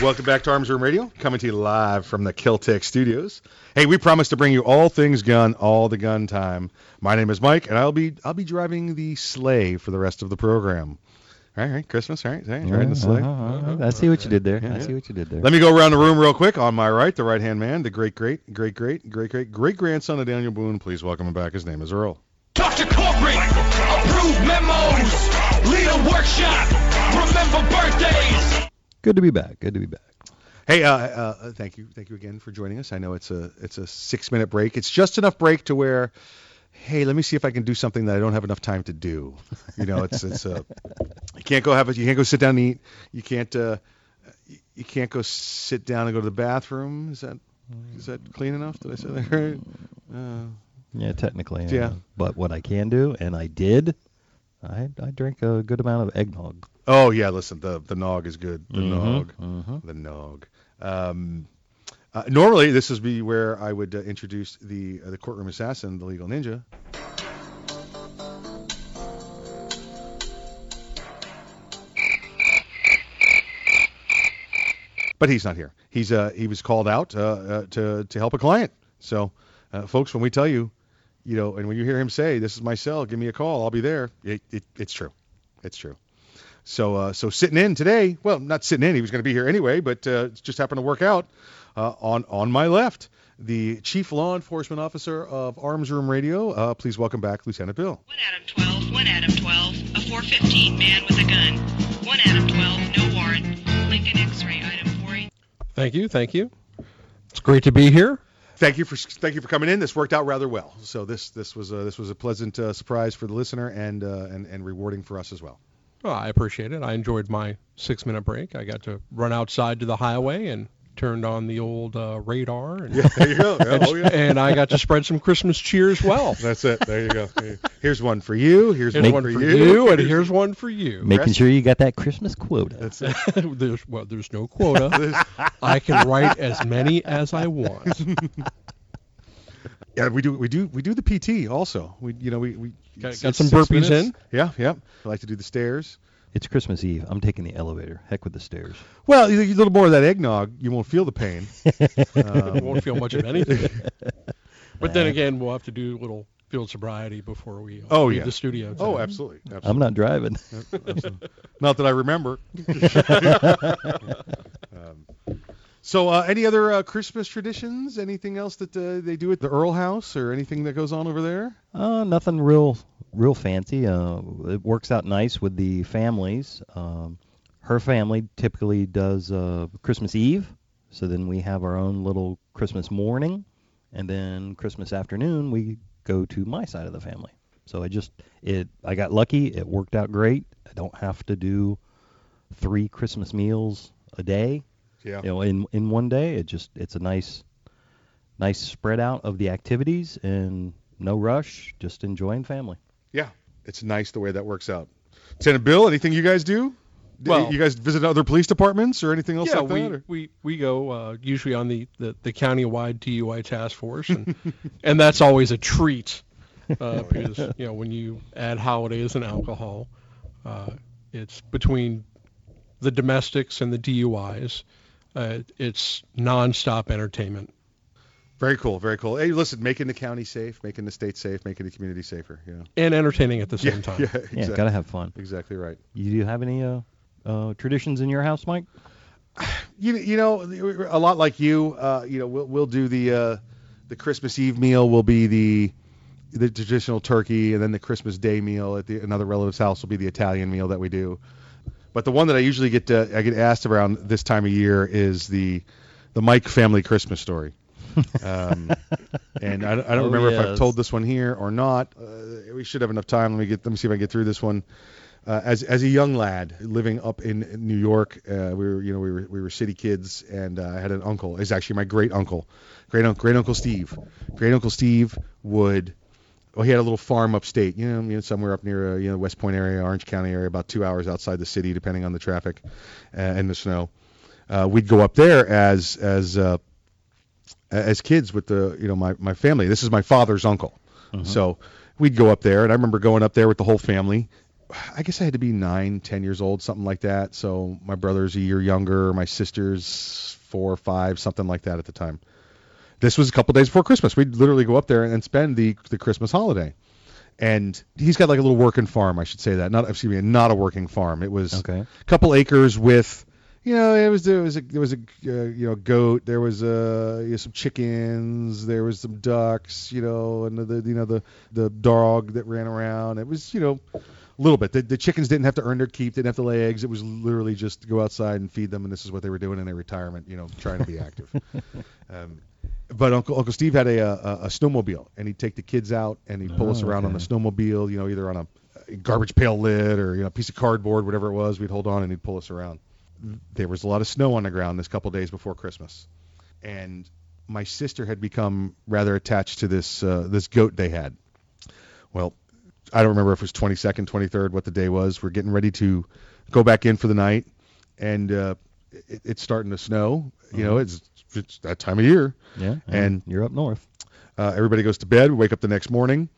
Welcome back to Arms Room Radio, coming to you live from the Keltec studios. Hey, we promise to bring you all things gun, all the gun time. My name is Mike, and I'll be I'll be driving the sleigh for the rest of the program. All right, all right Christmas, all right, all right, riding the sleigh. Uh-huh, I see what you did there. Yeah, I yeah. see what you did there. Let me go around the room real quick. On my right, the right hand man, the great great great great great great great grandson of Daniel Boone. Please welcome him back. His name is Earl. Talk to corporate, approve memos, lead a workshop, remember birthdays. Good to be back. Good to be back. Hey, uh, uh, thank you, thank you again for joining us. I know it's a it's a six minute break. It's just enough break to where, hey, let me see if I can do something that I don't have enough time to do. You know, it's it's uh, you can't go have it. You can't go sit down and eat. You can't uh, you- can't go sit down and go to the bathroom. Is that is that clean enough? Did I say that right? Uh, Yeah, technically. uh, Yeah. But what I can do, and I did, I I drink a good amount of eggnog. Oh yeah, listen, the the nog is good. The Mhm, nog, mhm. the nog. Um, uh, normally, this would be where I would uh, introduce the uh, the courtroom assassin, the legal ninja. But he's not here. He's uh he was called out uh, uh, to to help a client. So, uh, folks, when we tell you, you know, and when you hear him say, "This is my cell. Give me a call. I'll be there," it, it it's true. It's true. So uh, so sitting in today, well, not sitting in. He was going to be here anyway, but uh, it just happened to work out. Uh, on on my left, the chief law enforcement officer of Arms Room Radio. Uh, please welcome back Lieutenant Bill. One Adam 12, a 415 man with a gun. One Adam 12, no warrant. Lincoln X-ray item 48. Thank you, thank you. It's great to be here. Thank you for thank you for coming in. This worked out rather well. So this this was a, this was a pleasant uh, surprise for the listener and uh, and and rewarding for us as well. Well, I appreciate it. I enjoyed my six-minute break. I got to run outside to the highway and turned on the old uh, radar. And, Yeah, there you go. Yeah, <laughs> and, oh, yeah. and I got to spread some Christmas cheer as well. <laughs> That's it. There you go. Here's one for you. Here's, Here's one for you, and here's one for you. Making sure you got that Christmas quota. That's it. <laughs> there's well, there's no quota. I can write as many as I want. Yeah, we do we do we do the PT also. We you know we we Got- got some burpees minutes. in? Yeah, yeah. I like to do the stairs. It's Christmas Eve. I'm taking the elevator. Heck with the stairs. Well, you- a little more of that eggnog, you won't feel the pain. <laughs> Um, Won't feel much of anything. <laughs> But then again, we'll have to do a little field sobriety before we uh, Oh leave yeah. the studio. Oh, absolutely. absolutely. I'm not driving. Not that I remember. <laughs> um, so, uh, any other uh, Christmas traditions? Anything else that uh, they do at the Earl House, or anything that goes on over there? Uh, nothing real, real fancy. Uh, it works out nice with the families. Um, her family typically does uh, Christmas Eve, so then we have our own little Christmas morning, and then Christmas afternoon we go to my side of the family. So I just it I got lucky. It worked out great. I don't have to do three Christmas meals a day. Yeah. You know, in in one day. It just it's a nice nice spread out of the activities and no rush, just enjoying family. Yeah, it's nice the way that works out. Lieutenant Bill, anything you guys do? Well- you guys visit other police departments or anything else yeah, like we, that? or- we we go uh, usually on the, the, the county-wide DUI task force, and <laughs> and that's always a treat uh, <laughs> because you know when you add holidays and alcohol, uh, it's between the domestics and the DUIs, uh, it's nonstop entertainment. Very cool, very cool. Hey, listen, making the county safe, making the state safe, making the community safer. You know. And entertaining at the same Yeah, time. <laughs> Yeah, Yeah, gotta have fun. Exactly right. You do you have any uh, uh, traditions in your house, Mike? <sighs> You you know a lot like you. Uh, you know we'll we'll do the uh, the Christmas Eve meal will be the the traditional turkey, and then the Christmas Day meal at the another relative's house will be the Italian meal that we do. But the one that I usually get to, I get asked around this time of year is the the Mike family Christmas story. um, <laughs> and I, I don't Oh, remember if I've told this one here or not. Uh, we should have enough time. Let me get let me see if I can get through this one. Uh, as as a young lad living up in New York, uh, we were you know we were we were city kids, and uh, I had an uncle. Is actually my great uncle, great uncle great uncle Steve. Great uncle Steve would. Well, he had a little farm upstate, you know, you know somewhere up near uh, you know West Point area, Orange County area, about two hours outside the city, depending on the traffic uh, and the snow. Uh, we'd go up there as as uh, as kids with the you know my my family. This is my father's uncle, so we'd go up there, and I remember going up there with the whole family. I guess I had to be nine, ten years old, something like that. So my brother's a year younger, my sister's four or five, something like that at the time. This was a couple days before Christmas. We'd literally go up there and spend the the Christmas holiday. And he's got like a little working farm, I should say that. Not excuse me, not a working farm. It was Okay. a couple acres with you know, it was there was a there was a uh, you know goat, there was uh you know, some chickens, there was some ducks, you know, and the you know the the dog that ran around. It was you know a little bit. The, the chickens didn't have to earn their keep, didn't have to lay eggs. It was literally just go outside and feed them, and this is what they were doing in their retirement, you know, trying to be active. <laughs> um, but Uncle Uncle Steve had a, a a snowmobile, and he'd take the kids out, and he'd pull us Oh, around on the snowmobile, you know, either on a, a garbage pail lid or you know a piece of cardboard, whatever it was. We'd hold on, and he'd pull us around. There was a lot of snow on the ground this couple days before Christmas, and my sister had become rather attached to this uh, this goat they had. Well, I don't remember if it was 22nd, 23rd, what the day was. We're getting ready to go back in for the night, and uh, it, it's starting to snow. You know, it's it's that time of year. Yeah, And you're up north. uh, everybody goes to bed. We wake up the next morning,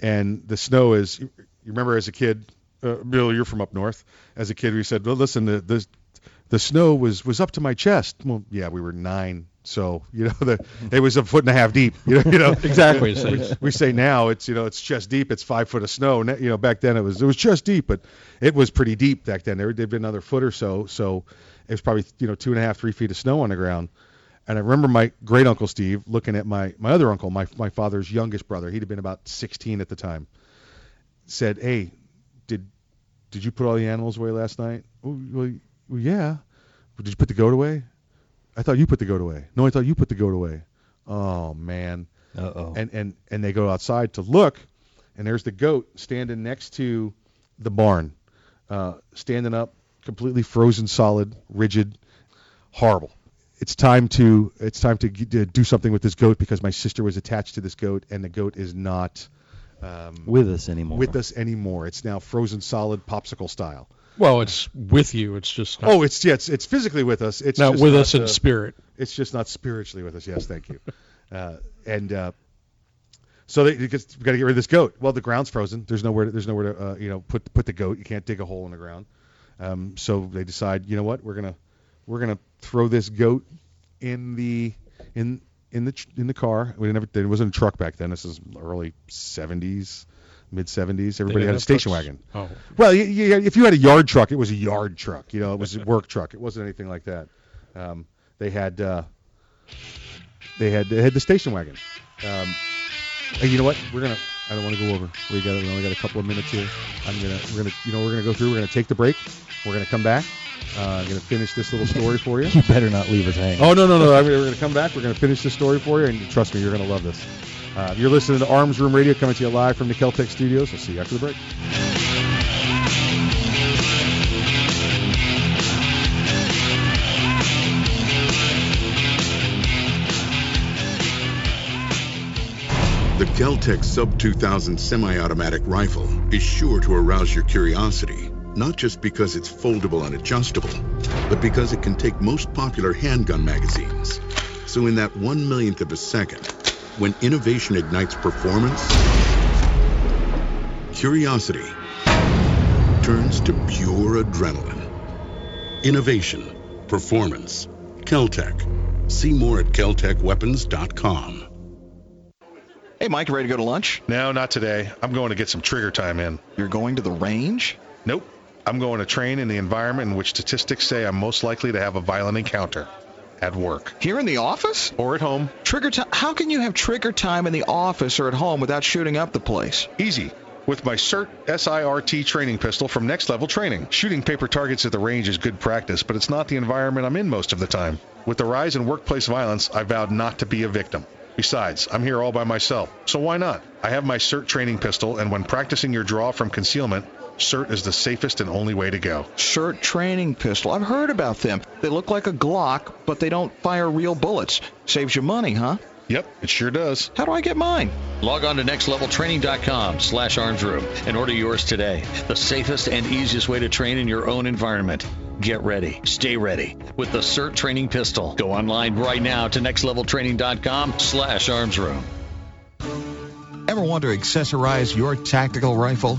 and the snow is. You remember as a kid, uh, Bill, you're from up north. As a kid, we said, "Well, listen, the the, the snow was was up to my chest." Well, yeah, we were nine, so you know the <laughs> it was a foot and a half deep. <laughs> You know, you know Exactly, we, we say now it's you know it's chest deep. It's five foot of snow. You know, back then it was it was chest deep, but it was pretty deep back then. There had been another foot or so, so it was probably you know two and a half, three feet of snow on the ground. And I remember my great uncle Steve looking at my my other uncle, my my father's youngest brother. He'd have been about 16 at the time. Said, "Hey, did did you put all the animals away last night?" Well, well, yeah. Did you put the goat away? I thought you put the goat away. No, I thought you put the goat away. Oh man. Uh oh. And and and they go outside to look, and there's the goat standing next to the barn, uh, standing up, completely frozen, solid, rigid, horrible. It's time to it's time to, to do something with this goat because my sister was attached to this goat, and the goat is not um, With us anymore. with us anymore. It's now frozen solid, popsicle style. Well, it's with you. It's just not, Oh, it's yeah, it's, it's physically with us. It's not just with not, us in uh, spirit. It's just not spiritually with us. Yes, thank you. <laughs> uh, and uh, so they because we got to get rid of this goat. Well, the ground's frozen. There's nowhere. To, there's nowhere to uh, you know put put the goat. You can't dig a hole in the ground. Um, so they decide, you know what, we're gonna we're gonna throw this goat in the in in the in the car. We never there wasn't a truck back then. This is early 70s, mid 70s. Everybody had a station trucks? wagon. Oh. Well, you, you, if you had a yard truck, it was a yard truck. You know, it was a work truck. It wasn't anything like that. Um, they had uh, they had they had the station wagon. Um, and you know what? We're gonna. I don't want to go over. We got. We only got a couple of minutes here. I'm gonna. We're gonna. You know, we're gonna go through. We're gonna take the break. We're gonna come back. Uh, I'm gonna finish this little story <laughs> for you. You better not leave us hanging. Oh no no no! I mean, we're gonna come back. We're gonna finish this story for you, and trust me, you're gonna love this. Uh, you're listening to Arms Room Radio, coming to you live from the Keltec Studios. We'll see you after the break. The Keltec Sub 2000 semi-automatic rifle is sure to arouse your curiosity, not just because it's foldable and adjustable, but because it can take most popular handgun magazines. So in that one millionth of a second, when innovation ignites performance, curiosity turns to pure adrenaline. Innovation, performance, Keltec. See more at keltecweapons.com. Hey, Mike, ready to go to lunch? No, not today. I'm going to get some trigger time in. You're going to the range? Nope. I'm going to train in the environment in which statistics say I'm most likely to have a violent encounter. At work. Here in the office? Or at home. Trigger time? How can you have trigger time in the office or at home without shooting up the place? Easy. With my CERT SIRT training pistol from Next Level Training. Shooting paper targets at the range is good practice, but it's not the environment I'm in most of the time. With the rise in workplace violence, I vowed not to be a victim. Besides, I'm here all by myself, so why not? I have my SIRT training pistol, and when practicing your draw from concealment, SIRT is the safest and only way to go. SIRT training pistol. I've heard about them. They look like a Glock, but they don't fire real bullets. Saves you money, huh? Yep, it sure does. How do I get mine? Log on to nextleveltraining.com slash armsroom and order yours today. The safest and easiest way to train in your own environment. Get ready. Stay ready with the SIRT training pistol. Go online right now to nextleveltraining.com slash armsroom. Ever want to accessorize your tactical rifle?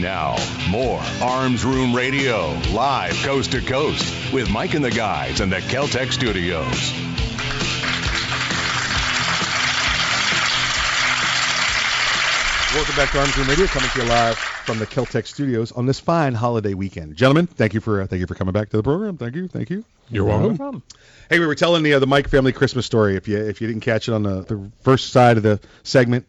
Now, more Arms Room Radio, live coast to coast, with Mike and the guys in the Keltec studios. Welcome back to Arms Room Radio, coming to you live from the Keltec Studios on this fine holiday weekend. Gentlemen, thank you for uh, thank you for coming back to the program. Thank you, thank you. You're welcome. Hey, we were telling the uh, the Mike family Christmas story. If you if you didn't catch it on the, the first side of the segment,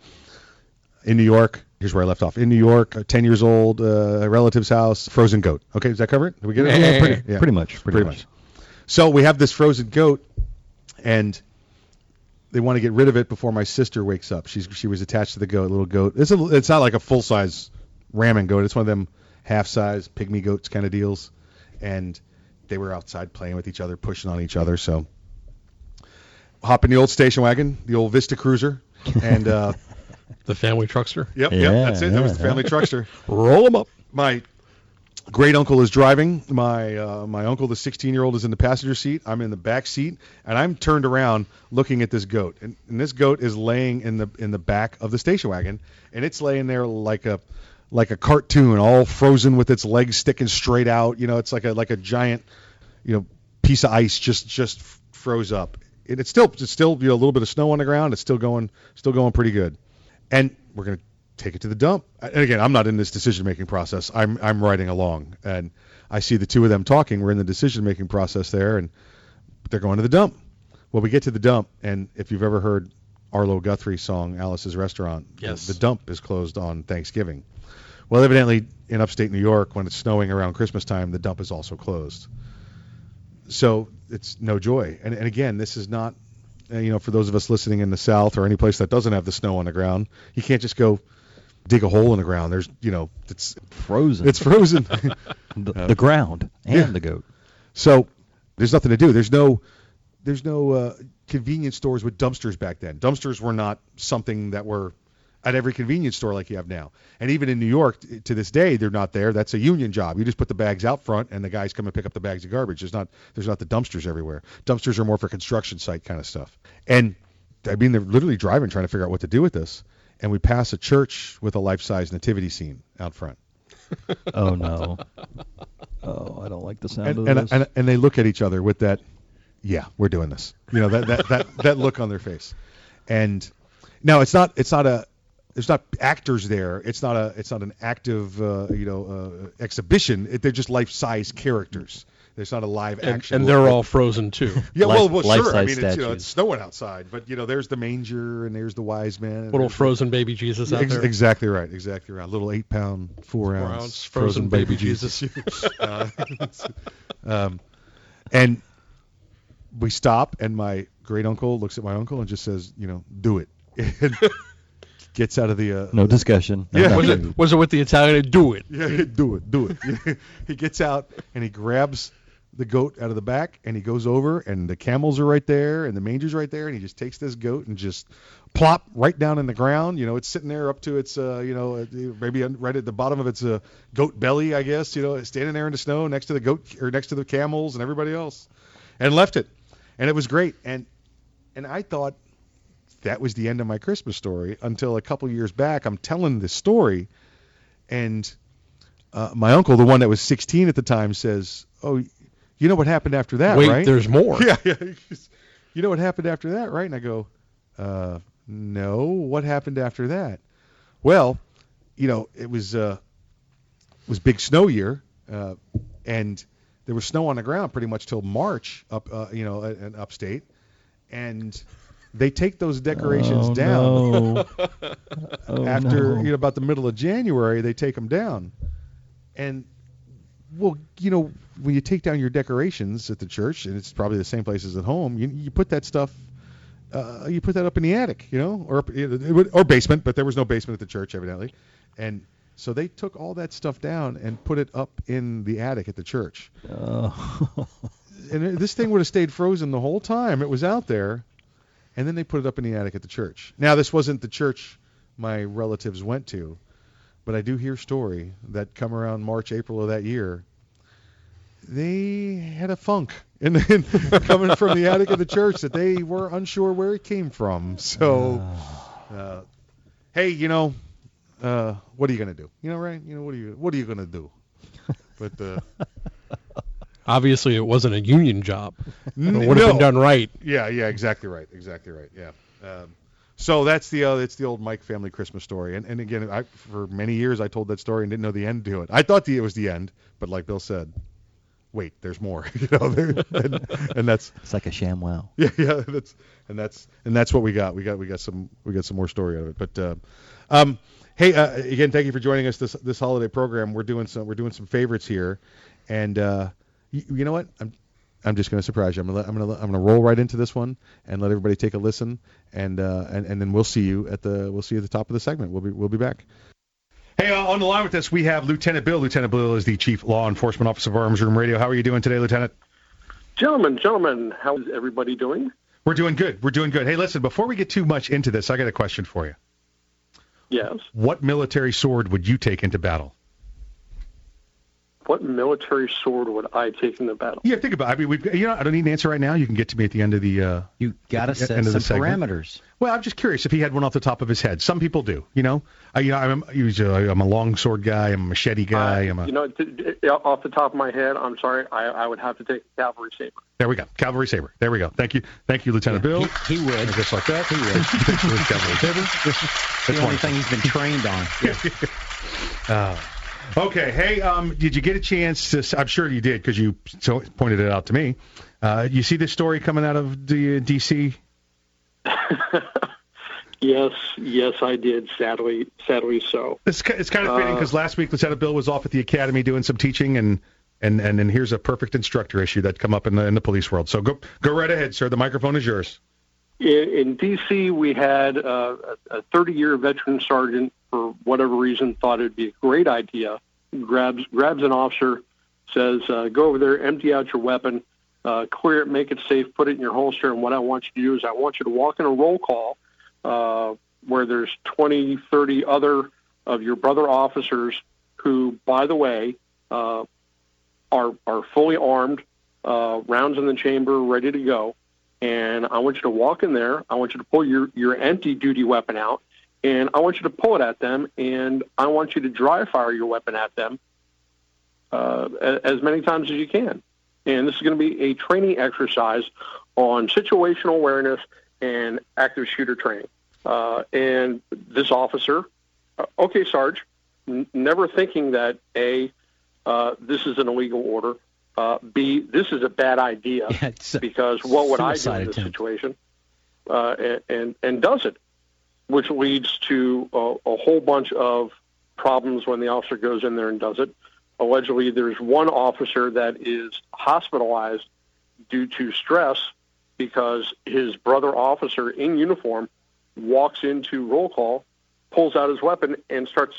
in New York. Here's where I left off. In New York, uh, 10 years old, uh, relative's house, frozen goat. Okay, does that cover it? Did we get it? Yeah, pretty- pretty much, pretty much. So we have this frozen goat, and they want to get rid of it before my sister wakes up. She's she was attached to the goat, little goat. It's a, it's not like a full size ramming goat. It's one of them half size pygmy goats kind of deals, and they were outside playing with each other, pushing on each other. So hop in the old station wagon, the old Vista Cruiser, and uh, The family truckster. Yep, Yeah, yep, that's it. That was the family yeah. truckster. <laughs> Roll them up. My great uncle is driving. My uh, my uncle, the 16 year old, is in the passenger seat. I'm in the back seat, and I'm turned around looking at this goat. And, and this goat is laying in the in the back of the station wagon, and it's laying there like a like a cartoon, all frozen with its legs sticking straight out. You know, it's like a like a giant, you know, piece of ice just just froze up. And it's still it's still you know, a little bit of snow on the ground. It's still going still going pretty good. And we're gonna take it to the dump. And again, I'm not in this decision making process. I'm I'm riding along, and I see the two of them talking. We're in the decision making process there, and they're going to the dump. Well, we get to the dump, and if you've ever heard Arlo Guthrie's song Alice's Restaurant, Yes. the, the dump is closed on Thanksgiving. Well, evidently in upstate New York, when it's snowing around Christmas time, the dump is also closed. So it's no joy. And, and again, this is not, you know, for those of us listening in the South or any place that doesn't have the snow on the ground, you can't just go dig a hole in the ground. There's, you know, it's Frozen. It's frozen. <laughs> the, Uh, the ground and yeah. the goat. So there's nothing to do. There's no there's no uh, convenience stores with dumpsters back then. Dumpsters were not something that were at every convenience store like you have now. And even in New York to this day, they're not there. That's a union job. You just put the bags out front, and the guys come and pick up the bags of garbage. There's not there's not the dumpsters everywhere. Dumpsters are more for construction site kind of stuff. And I mean, they're literally driving trying to figure out what to do with this. And we pass a church with a life-size nativity scene out front. <laughs> Oh no. Oh, I don't like the sound and, of and, this. and, and they look at each other with that, yeah, we're doing this. You know that that that, that look on their face. And now it's not it's not a there's not actors there. It's not a it's not an active uh, you know uh, exhibition. It, they're just life size characters. There's not a live And, action. and they're all frozen too. <laughs> yeah, well, well, sure. I mean, it's, you know, it's snowing outside, but you know, there's the manger and there's the wise man. Little frozen baby Jesus out Ex- there. Exactly right. Exactly right. Little eight pound, four, ounce, ounce frozen baby Jesus. <laughs> Uh, <laughs> um, and we stop, and my great uncle looks at my uncle and just says, you know, do it. And gets out of the. Uh, no discussion. no Yeah. Was it was it with the Italian? Do it. <laughs> yeah, do it, do it. <laughs> he gets out and he grabs the goat out of the back and he goes over and the camels are right there and the manger's right there and he just takes this goat and just plop right down in the ground. You know, it's sitting there up to its, uh, you know, uh, maybe right at the bottom of its uh, goat belly, I guess. You know, standing there in the snow next to the goat or next to the camels and everybody else, and left it, and it was great. And and I thought that was the end of my Christmas story until a couple years back. I'm telling this story, and uh, my uncle, the one that was 16 at the time, says, "Oh, you know what happened after that, Wait, right?" there's more. <laughs> Yeah, yeah. You know what happened after that, right? And I go, uh, "No. What happened after that?" Well, you know, it was uh, it was big snow year, uh, and there was snow on the ground pretty much till March up, uh, you know, in upstate, and they take those decorations Oh, down no. <laughs> Oh, after no. you know about the middle of January. They take them down, and well, you know, when you take down your decorations at the church, and it's probably the same place as at home, you you put that stuff. Uh, you put that up in the attic, you know, or up, or basement, but there was no basement at the church evidently, and so they took all that stuff down and put it up in the attic at the church. Oh. <laughs> And this thing would have stayed frozen the whole time it was out there, and then they put it up in the attic at the church. Now this wasn't the church my relatives went to, but I do hear story that come around March, April of that year. They had a funk <laughs> in, in coming from the attic of the church that they were unsure where it came from. So, uh, hey, you know, uh, what are you gonna do? You know, right? You know, what are you what are you gonna do? But uh, Obviously, it wasn't a union job. It would have been done right. Yeah, yeah, exactly right, exactly right. Yeah. Um, so that's the uh, it's the old Mike family Christmas story, and and again, I for many years I told that story and didn't know the end to it. I thought the, it was the end, but like Bill said, wait, there's more. <laughs> you know, there, and, and that's It's like a ShamWow. <laughs> yeah, yeah, that's and that's and that's what we got. We got we got some we got some more story out of it. But uh, um, hey, uh, again, thank you for joining us this this holiday program. We're doing some we're doing some favorites here, and uh, you, you know what? I'm I'm just going to surprise you. I'm gonna I'm gonna I'm gonna roll right into this one and let everybody take a listen, and uh, and and then we'll see you at the we'll see you at the top of the segment. We'll be we'll be back. Hey, uh, on the line with us, we have Lieutenant Bill. Lieutenant Bill is the Chief Law Enforcement Officer of Arms Room Radio. How are you doing today, Lieutenant? Gentlemen, gentlemen, how's everybody doing? We're doing good. We're doing good. Hey, listen, before we get too much into this, I got a question for you. Yes. What military sword would you take into battle? What military sword would I take in the battle? Yeah, think about. It. I mean, we've you know, I don't need an answer right now. You can get to me at the end of the. Uh, you gotta the set end of the some segment. parameters. Well, I'm just curious if he had one off the top of his head. Some people do, you know. I, you know, I'm, usually I'm a longsword guy. I'm a machete guy. I'm a. You know, t- t- off the top of my head, I'm sorry, I, I would have to take cavalry saber. There we go. Cavalry saber. There we go. Thank you. Thank you, Lieutenant Bill. He, he would. Just like that. He would. <laughs> Cavalry saber. That's the only wonderful. thing he's been trained on. <laughs> <laughs> Uh, okay. Hey, um, did you get a chance to? I'm sure you did because you so pointed it out to me. Uh, you see this story coming out of the uh, D.C. <laughs> Yes, yes, I did. Sadly, sadly so. It's, it's kind of fitting Uh, because last week Lieutenant Bill was off at the academy doing some teaching, and and and, and here's a perfect instructor issue that come up in the in the police world. So go go right ahead, sir. The microphone is yours. In, in D.C., we had uh, a 30-year veteran sergeant, for whatever reason, thought it'd be a great idea. grabs grabs an officer, says, uh, "Go over there, empty out your weapon, uh, clear it, make it safe, put it in your holster. And what I want you to do is I want you to walk in a roll call uh, where there's 20, 30 other of your brother officers who, by the way, uh, are are fully armed, uh, rounds in the chamber, ready to go. And I want you to walk in there. I want you to pull your your empty duty weapon out, and I want you to pull it at them, and I want you to dry fire your weapon at them uh, as many times as you can. And this is going to be a training exercise on situational awareness and active shooter training. Uh, and this officer, uh, okay, Sarge, n- never thinking that A, uh, this is an illegal order, uh, B, this is a bad idea <laughs> because what would I do in this attempt. situation? Uh, and, and, and does it, which leads to a, a whole bunch of problems when the officer goes in there and does it. Allegedly, there's one officer that is hospitalized due to stress because his brother officer in uniform walks into roll call, pulls out his weapon, and starts,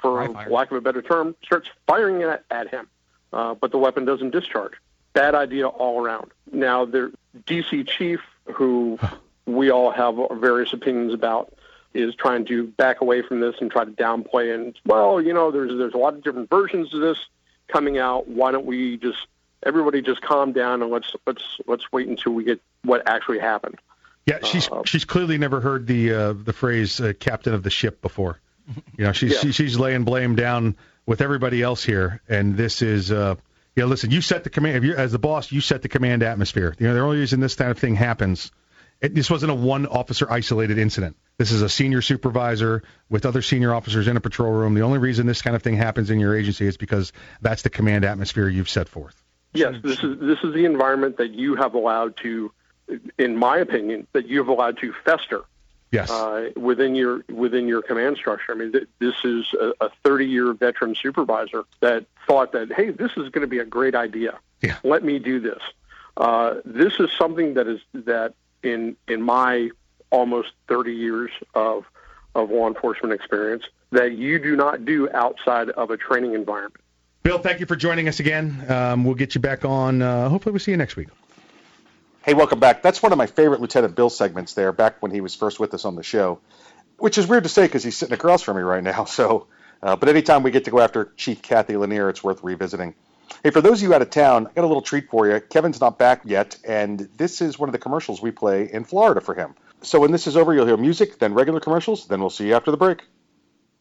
for lack of a better term, starts firing it at him. Uh, but the weapon doesn't discharge. Bad idea all around. Now, the DC chief, who we all have various opinions about, is trying to back away from this and try to downplay and well, you know, there's there's a lot of different versions of this coming out. Why don't we just everybody just calm down and let's let's let's wait until we get what actually happened. Yeah, she's she's clearly never heard the uh, the phrase uh, "captain of the ship" before. You know, she's Yeah. she, she's laying blame down with everybody else here, and this is. Uh, yeah, listen, you set the command. If you're, as the boss, you set the command atmosphere. You know, the only reason this kind of thing happens, it, this wasn't a one officer isolated incident. This is a senior supervisor with other senior officers in a patrol room. The only reason this kind of thing happens in your agency is because that's the command atmosphere you've set forth. Yes, this is this is the environment that you have allowed to, in my opinion, that you have allowed to fester. Yes. Uh, within your within your command structure. I mean, th- this is a, a 30-year veteran supervisor that thought that, hey, this is going to be a great idea. Yeah. Let me do this. Uh, this is something that is that in in my almost 30 years of of law enforcement experience that you do not do outside of a training environment. Bill, thank you for joining us again. Um, we'll get you back on. Uh, hopefully, we'll see you next week. Hey, welcome back. That's one of my favorite Lieutenant Bill segments there, back when he was first with us on the show, which is weird to say because he's sitting across from me right now. <laughs> So, uh, but anytime we get to go after Chief Cathy Lanier, it's worth revisiting. Hey, for those of you out of town, I got a little treat for you. Kevin's not back yet, and this is one of the commercials we play in Florida for him. So when this is over, you'll hear music, then regular commercials, then we'll see you after the break.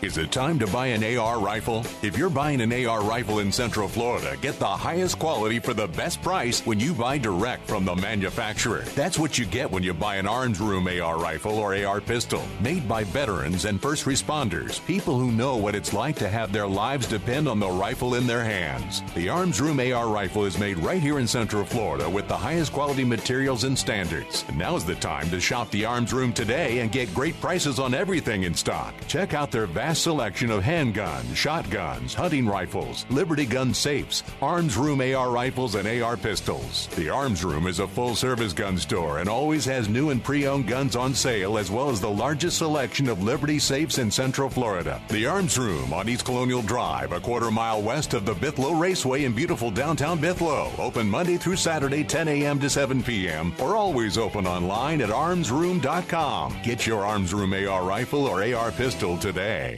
Is it time to buy an AR rifle? If you're buying an AR rifle in Central Florida, get the highest quality for the best price when you buy direct from the manufacturer. That's what you get when you buy an Arms Room AR rifle or AR pistol, made by veterans and first responders, people who know what it's like to have their lives depend on the rifle in their hands. The Arms Room AR rifle is made right here in Central Florida with the highest quality materials and standards. And now's the time to shop the Arms Room today and get great prices on everything in stock. Check out their vast selection of handguns, shotguns, hunting rifles, Liberty gun safes, Arms Room AR rifles, and AR pistols. The Arms Room is a full service gun store and always has new and pre owned guns on sale, as well as the largest selection of Liberty safes in Central Florida. The Arms Room on East Colonial Drive, a quarter mile west of the Bithlo Raceway in beautiful downtown Bithlo. Open Monday through Saturday, 10 a.m. to 7 p.m., or always open online at armsroom.com. Get your Arms Room AR rifle or AR pistol today.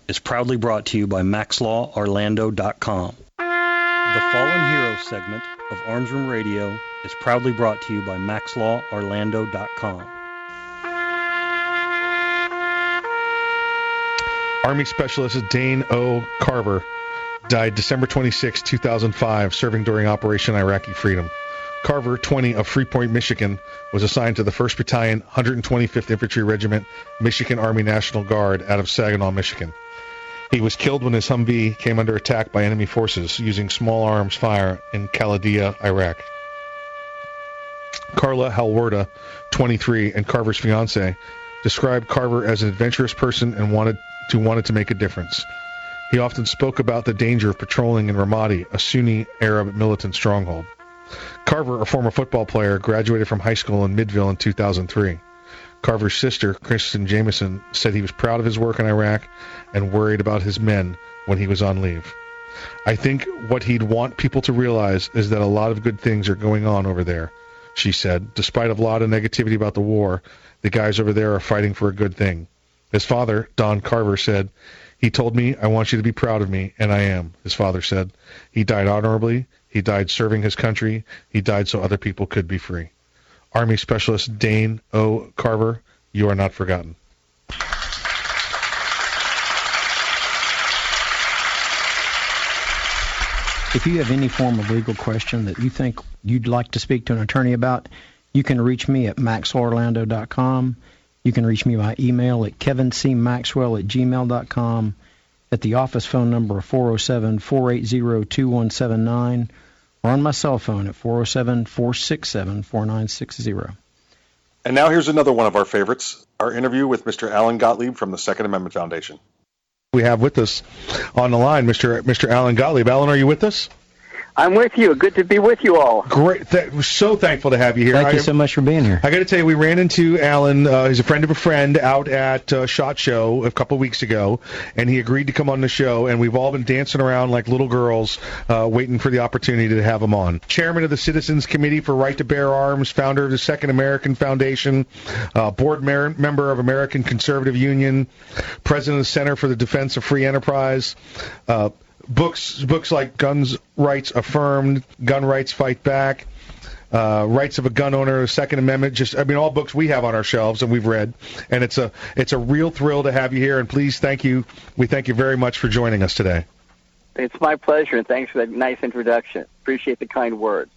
is proudly brought to you by MaxLawOrlando.com. The Fallen Hero segment of Arms Room Radio is proudly brought to you by MaxLawOrlando.com. Army Specialist Dane O. Carver died December 26, 2005, serving during Operation Iraqi Freedom. Carver, 20, of Freeport, Michigan, was assigned to the 1st Battalion, 125th Infantry Regiment, Michigan Army National Guard out of Saginaw, Michigan. He was killed when his Humvee came under attack by enemy forces using small arms fire in Khalidiyah, Iraq. Carla Halwerda, 23, and Carver's fiance, described Carver as an adventurous person and wanted to wanted to make a difference. He often spoke about the danger of patrolling in Ramadi, a Sunni Arab militant stronghold. Carver, a former football player, graduated from high school in Middleville in 2003. Carver's sister, Kristen Jameson, said he was proud of his work in Iraq and worried about his men when he was on leave. I think what he'd want people to realize is that a lot of good things are going on over there, she said. Despite a lot of negativity about the war, the guys over there are fighting for a good thing. His father, Don Carver, said, He told me, I want you to be proud of me, and I am, his father said. He died honorably. He died serving his country. He died so other people could be free. Army Specialist Dane O. Carver, you are not forgotten. If you have any form of legal question that you think you'd like to speak to an attorney about, you can reach me at maxorlando.com. You can reach me by email at kevincmaxwell at gmail.com, at the office phone number of 407 480 2179, or on my cell phone at 407 467 4960. And now here's another one of our favorites our interview with Mr. Alan Gottlieb from the Second Amendment Foundation. We have with us on the line Mr. Mr. Alan Gottlieb. Alan, are you with us? I'm with you. Good to be with you all. Great. Th- so thankful to have you here. Thank you so much for being here. I got to tell you, we ran into Alan. Uh, he's a friend of a friend out at uh, SHOT Show a couple weeks ago, and he agreed to come on the show. And we've all been dancing around like little girls, uh, waiting for the opportunity to have him on. Chairman of the Citizens Committee for Right to Bear Arms, founder of the Second American Foundation, uh, board mer- member of American Conservative Union, president of the Center for the Defense of Free Enterprise. Books books like Guns Rights Affirmed, Gun Rights Fight Back uh, rights of a gun owner, Second Amendment. Just I mean, all books we have on our shelves and we've read, and it's a it's a real thrill to have you here. And please, thank you. We thank you very much for joining us today. It's my pleasure, and thanks for that nice introduction. Appreciate the kind words.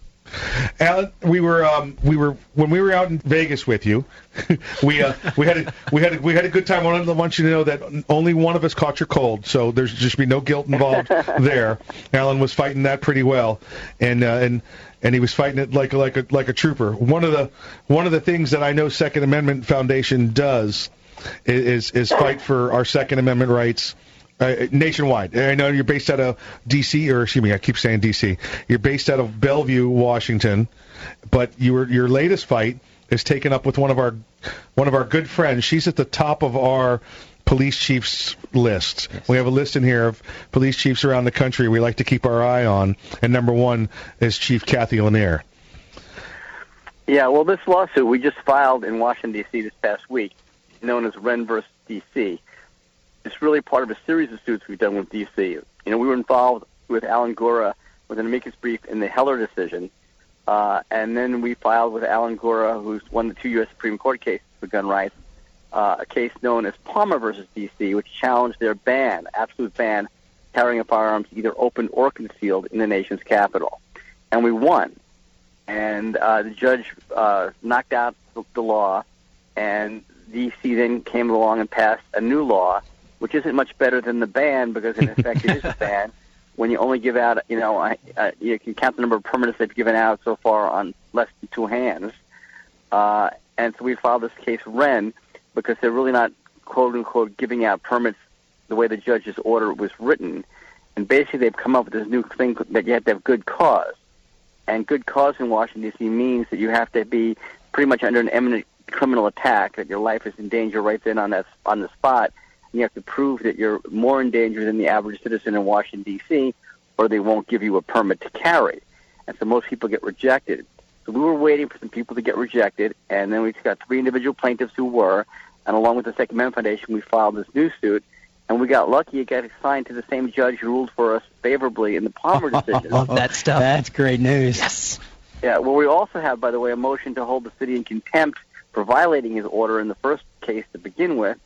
Alan, we were um, we were when we were out in Vegas with you. <laughs> we uh, we had a, we had a, we had a good time. I want you to know that only one of us caught your cold, so there's just be no guilt involved <laughs> there. Alan was fighting that pretty well, and uh, and and he was fighting it like like a like a trooper. One of the one of the things that I know Second Amendment Foundation does is is fight for our Second Amendment rights uh, nationwide. I know you're based out of D.C. or excuse me, I keep saying D.C. You're based out of Bellevue, Washington, but your your latest fight is taken up with one of our one of our good friends. She's at the top of our police chiefs list. We have a list in here of police chiefs around the country we like to keep our eye on, and number one is Chief Cathy Lanier. Yeah, well, this lawsuit we just filed in Washington, D.C. this past week, known as Wrenn versus D.C., it's really part of a series of suits we've done with D.C. You know, we were involved with Alan Gura with an amicus brief in the Heller decision, uh, and then we filed with Alan Gura, who's won the two U.S. Supreme Court cases for gun rights, uh, a case known as Palmer versus D.C., which challenged their ban, absolute ban, carrying of firearms either open or concealed in the nation's capital. And we won. And uh, the judge uh, knocked out the, the law, and D.C. then came along and passed a new law, which isn't much better than the ban because, in effect, it is a <laughs> ban when you only give out, you know, uh, uh, you can count the number of permits they've given out so far on less than two hands. Uh, and so we filed this case Wrenn because they're really not quote unquote giving out permits the way the judge's order was written. And basically, they've come up with this new thing that you have to have good cause. And good cause in Washington D.C. means that you have to be pretty much under an imminent criminal attack, that your life is in danger right then on that on the spot. And you have to prove that you're more in danger than the average citizen in Washington D.C., or they won't give you a permit to carry. And so most people get rejected. So we were waiting for some people to get rejected, and then we got three individual plaintiffs who were, and along with the Second Amendment Foundation, we filed this new suit, and we got lucky. It got assigned to the same judge who ruled for us favorably in the Palmer <laughs> decision. Love that stuff. That's great news. Yes. Yeah. Well, we also have, by the way, a motion to hold the city in contempt for violating his order in the first case to begin with,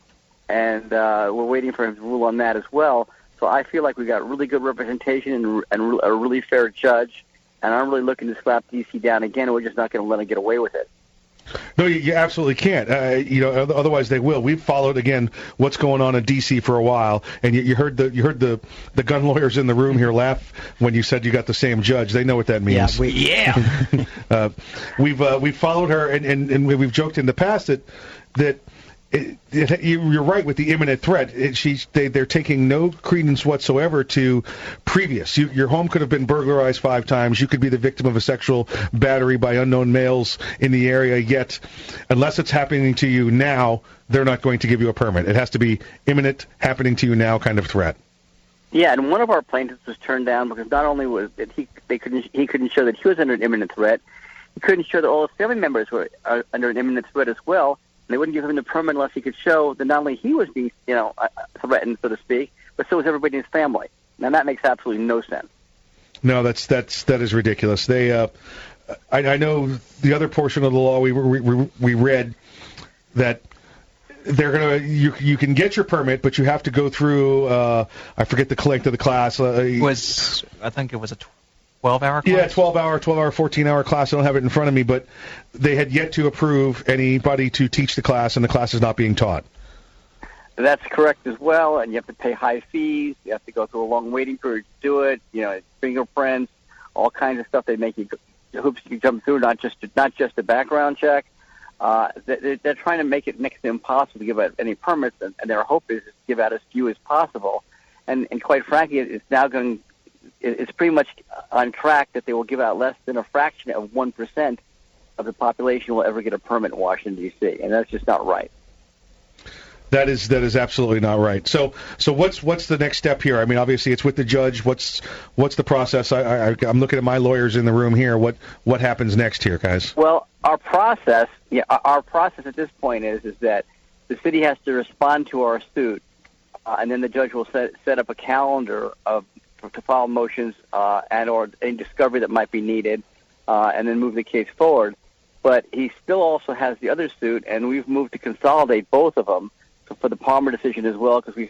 and uh, we're waiting for him to rule on that as well. So I feel like we've got really good representation and, and a really fair judge, and I'm really looking to slap DC down again. We're just not going to let him get away with it. No, you, you absolutely can't. Uh, you know, otherwise they will. We've followed again what's going on in D.C. for a while, and you, you heard the you heard the the gun <laughs> lawyers in the room here laugh when you said you got the same judge. They know what that means. Yeah, we, yeah. <laughs> uh, we've uh, we've followed her, and, and, and we've joked in the past that that it, it, you- you're right with the imminent threat. It, they they're taking no credence whatsoever to previous. You, your home could have been burglarized five times. You could be the victim of a sexual battery by unknown males in the area. Yet, unless it's happening to you now, they're not going to give you a permit. It has to be imminent, happening to you now kind of threat. Yeah, and one of our plaintiffs was turned down because not only was that he they couldn't he couldn't show that he was under an imminent threat, he couldn't show that all his family members were uh, under an imminent threat as well. And they wouldn't give him the permit unless he could show that not only he was being you know uh, threatened, so to speak, but so was everybody in his family. Now that makes absolutely no sense. No, that's that's that is ridiculous. They, uh, I, I know the other portion of the law we we, we, we read that they're gonna you you can get your permit, but you have to go through uh, I forget the length of the class. Uh, was I think it was a 12 hour yeah, 12 hour, 12 hour, 14 hour class. I don't have it in front of me, but they had yet to approve anybody to teach the class, and the class is not being taught. That's correct as well, and you have to pay high fees. You have to go through a long waiting period to do it. You know, fingerprints, all kinds of stuff. They make you go- hoops you jump through, not just not just a background check. Uh, they- they're trying to make it next to impossible to give out any permits, and, and their hope is to give out as few as possible. And, and quite frankly, it's now going it, it's pretty much on track that they will give out less than a fraction of one percent of the population will ever get a permit in Washington D.C. and that's just not right. That is that is absolutely not right. So so what's what's the next step here? I mean, obviously it's with the judge. What's what's the process? I, I I'm looking at my lawyers in the room here. What what happens next here, guys? Well, our process, yeah, our- our process at this point is is that the city has to respond to our suit, uh, and then the judge will set set up a calendar of to file motions uh, and or any discovery that might be needed, uh, and then move the case forward. But he still also has the other suit, and we've moved to consolidate both of them for the Palmer decision as well, because we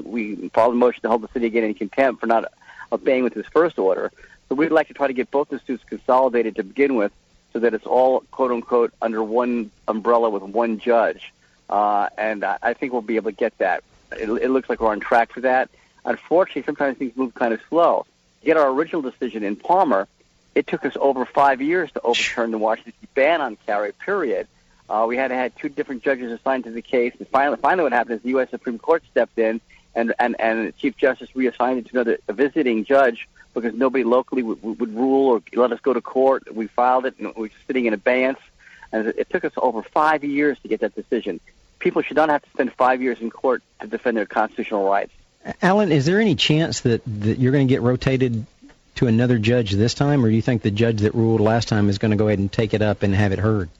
we filed a motion to hold the city again in contempt for not obeying with his first order. So we'd like to try to get both the suits consolidated to begin with, so that it's all quote unquote under one umbrella with one judge. Uh, and I, I think we'll be able to get that. It, it looks like we're on track for that. Unfortunately, sometimes things move kind of slow. To get our original decision in Palmer, it took us over five years to overturn the Washington ban on carry. Period. Uh, we had to had two different judges assigned to the case, and finally, finally, what happened is the U.S. Supreme Court stepped in, and and and Chief Justice reassigned it to another a visiting judge because nobody locally would, would rule or let us go to court. We filed it, and we were sitting in abeyance, and it took us over five years to get that decision. People should not have to spend five years in court to defend their constitutional rights. Alan, is there any chance that, that you're going to get rotated to another judge this time, or do you think the judge that ruled last time is going to go ahead and take it up and have it heard?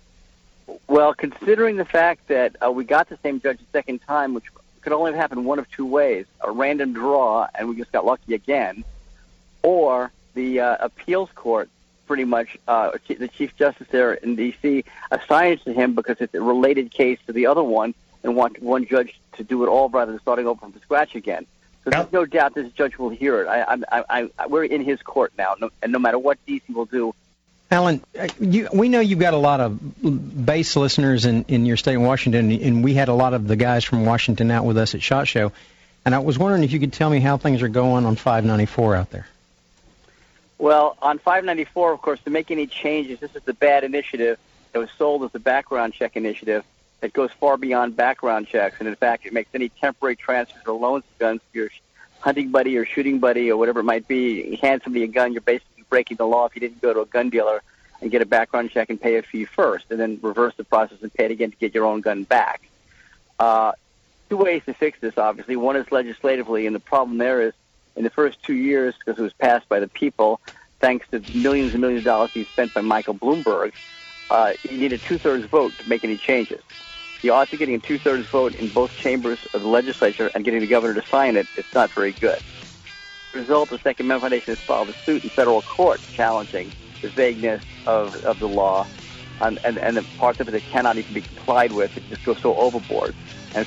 Well, considering the fact that uh, we got the same judge a second time, which could only have happened one of two ways a random draw, and we just got lucky again, or the uh, appeals court pretty much, uh, the Chief Justice there in D.C. assigned it to him because it's a related case to the other one and want one judge to do it all rather than starting over from scratch again. So there's no doubt this judge will hear it. I, I, I, I, we're in his court now, no, and no matter what D.C. will do, Alan, uh, you, we know you've got a lot of base listeners in, in your state of Washington, and we had a lot of the guys from Washington out with us at SHOT Show. And I was wondering if you could tell me how things are going on 594 out there. Well, on 594, of course, to make any changes, this is the bad initiative that was sold as the background check initiative that goes far beyond background checks. And in fact, it makes any temporary transfers or loans of guns to your hunting buddy or shooting buddy or whatever it might be, you hand somebody a gun, you're basically breaking the law if you didn't go to a gun dealer and get a background check and pay a fee first, and then reverse the process and pay it again to get your own gun back. Uh, two ways to fix this, obviously. One is legislatively, and the problem there is in the first two years, because it was passed by the people, thanks to millions and millions of dollars being spent by Michael Bloomberg, uh, you need a two-thirds vote to make any changes. The odds of getting a two-thirds vote in both chambers of the legislature and getting the governor to sign it, it's not very good. As a result, the Second Amendment Foundation has filed a suit in federal court challenging the vagueness of, of the law and, and, and the parts of it that cannot even be complied with. It just goes so overboard. And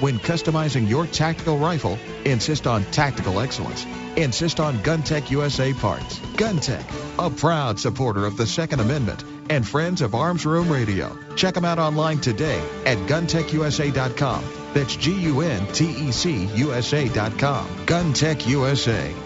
when customizing your tactical rifle, insist on tactical excellence. Insist on GunTec USA parts. GunTec, a proud supporter of the Second Amendment and friends of Arms Room Radio. Check them out online today at guntecusa.com. That's G-U-N-T-E-C USA.com. GunTec USA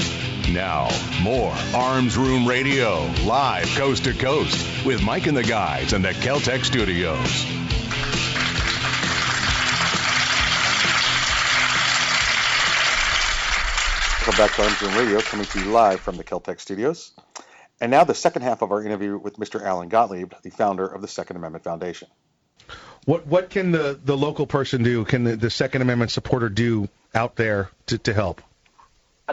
Now, more Arms Room Radio, live coast to coast, with Mike and the guys in the Keltec studios. Welcome back to Arms Room Radio, coming to you live from the Keltec studios. And now the second half of our interview with Mr. Alan Gottlieb, the founder of the Second Amendment Foundation. What what can the, the local person do? Can the, the Second Amendment supporter do out there to, to help?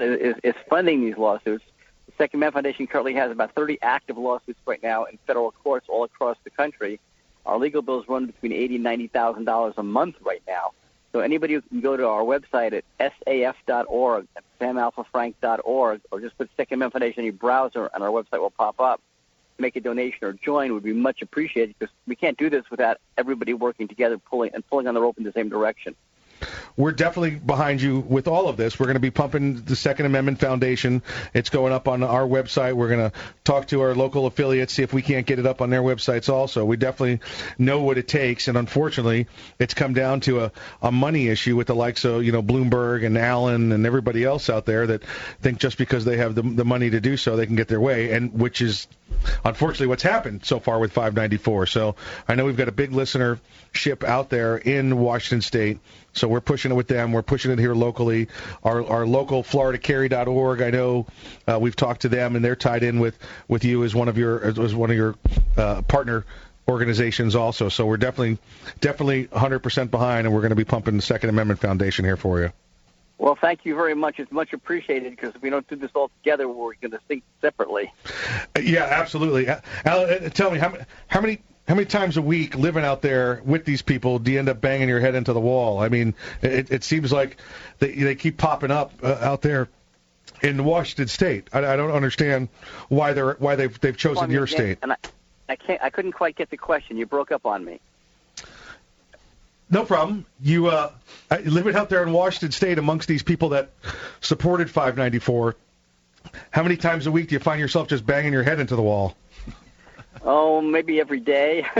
Is, is funding these lawsuits. The Second Amendment Foundation currently has about 30 active lawsuits right now in federal courts all across the country. Our legal bills run between eighty and ninety thousand dollars a month right now. So anybody who can go to our website at saf.org, at samalphafrank.org, or just put Second Amendment Foundation in your browser, and our website will pop up. Make a donation or join would be much appreciated because we can't do this without everybody working together, pulling and pulling on the rope in the same direction. We're definitely behind you with all of this. We're going to be pumping the Second Amendment Foundation. It's going up on our website. We're going to talk to our local affiliates, see if we can't get it up on their websites also. We definitely know what it takes, and unfortunately, it's come down to a, a money issue with the likes of you know Bloomberg and Allen and everybody else out there that think just because they have the, the money to do so, they can get their way, and which is unfortunately what's happened so far with 594. So I know we've got a big listenership out there in Washington State. So we're pushing it with them. We're pushing it here locally. Our, our local FloridaCarry.org. I know uh, we've talked to them, and they're tied in with, with you as one of your as one of your uh, partner organizations also. So we're definitely definitely 100% behind, and we're going to be pumping the Second Amendment Foundation here for you. Well, thank you very much. It's much appreciated because if we don't do this all together, we're going to think separately. Yeah, absolutely. Al, uh, tell me how how many how many times a week living out there with these people do you end up banging your head into the wall? I mean, it, it seems like they, they keep popping up uh, out there in Washington State. I, I don't understand why they're why they've they've chosen Well, I mean, your state. And I, I can't. I couldn't quite get the question. You broke up on me. No problem. You uh, living out there in Washington State amongst these people that supported 594. How many times a week do you find yourself just banging your head into the wall? Oh, maybe every day. <laughs> <laughs>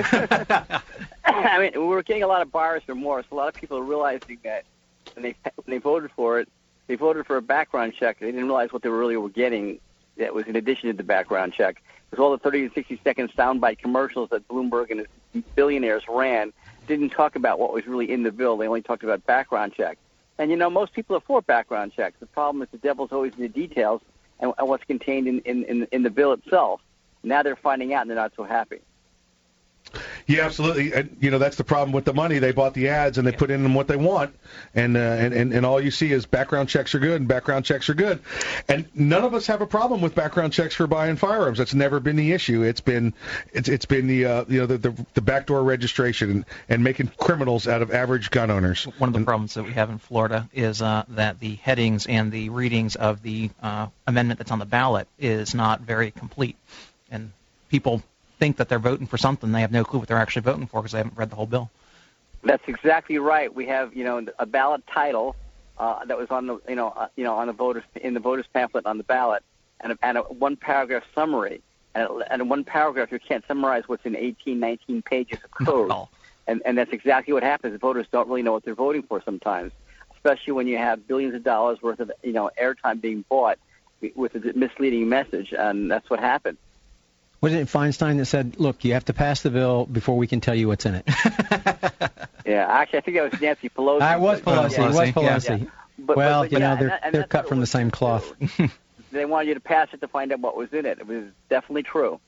I mean, we're getting a lot of buyer's remorse. A lot of people are realizing that when they when they voted for it, they voted for a background check. They didn't realize what they really were getting. That was in addition to the background check. Because all the 30 and 60 second soundbite commercials that Bloomberg and his billionaires ran didn't talk about what was really in the bill. They only talked about background check. And you know, most people are for background checks. The problem is the devil's always in the details and, and what's contained in, in, in, in the bill itself. Now they're finding out and they're not so happy. Yeah, absolutely. And you know that's the problem with the money. They bought the ads and they put in them what they want, and uh, and, and and all you see is background checks are good and background checks are good, and none of us have a problem with background checks for buying firearms. That's never been the issue. It's been it's it's been the uh, you know the, the the backdoor registration and, and making criminals out of average gun owners. One of the problems that we have in Florida is uh, that the headings and the readings of the uh, amendment that's on the ballot is not very complete, and people think that they're voting for something they have no clue what they're actually voting for because they haven't read the whole bill. That's exactly right. We have, you know, a ballot title uh, that was on the, you know, uh, you know, on the voters in the voters pamphlet on the ballot, and a, and a one paragraph summary, and, a, and in one paragraph you can't summarize what's in 18, 19 pages of <laughs> code, and and that's exactly what happens. Voters don't really know what they're voting for sometimes, especially when you have billions of dollars worth of, you know, airtime being bought with a misleading message, and that's what happened. Wasn't it Feinstein that said, "Look, you have to pass the bill before we can tell you what's in it"? <laughs> Yeah, actually, I think that was Nancy Pelosi. Ah, I was but- Pelosi. It was. Pelosi. Yeah. But- well, but- you know, yeah, they're and- and they're cut from the same cloth. <laughs> They wanted you to pass it to find out what was in it. It was definitely true.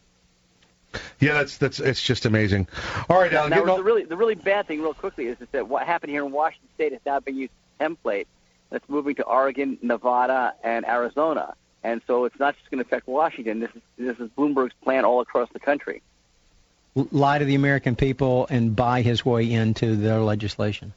Yeah, that's that's it's just amazing. All right, Alan, now, getting the really the really bad thing, real quickly, is that what happened here in Washington State has now been used as a template. That's moving to Oregon, Nevada, and Arizona, and so it's not just going to affect Washington. This is this is Bloomberg's plan all across the country. Lie to the American people and buy his way into their legislation.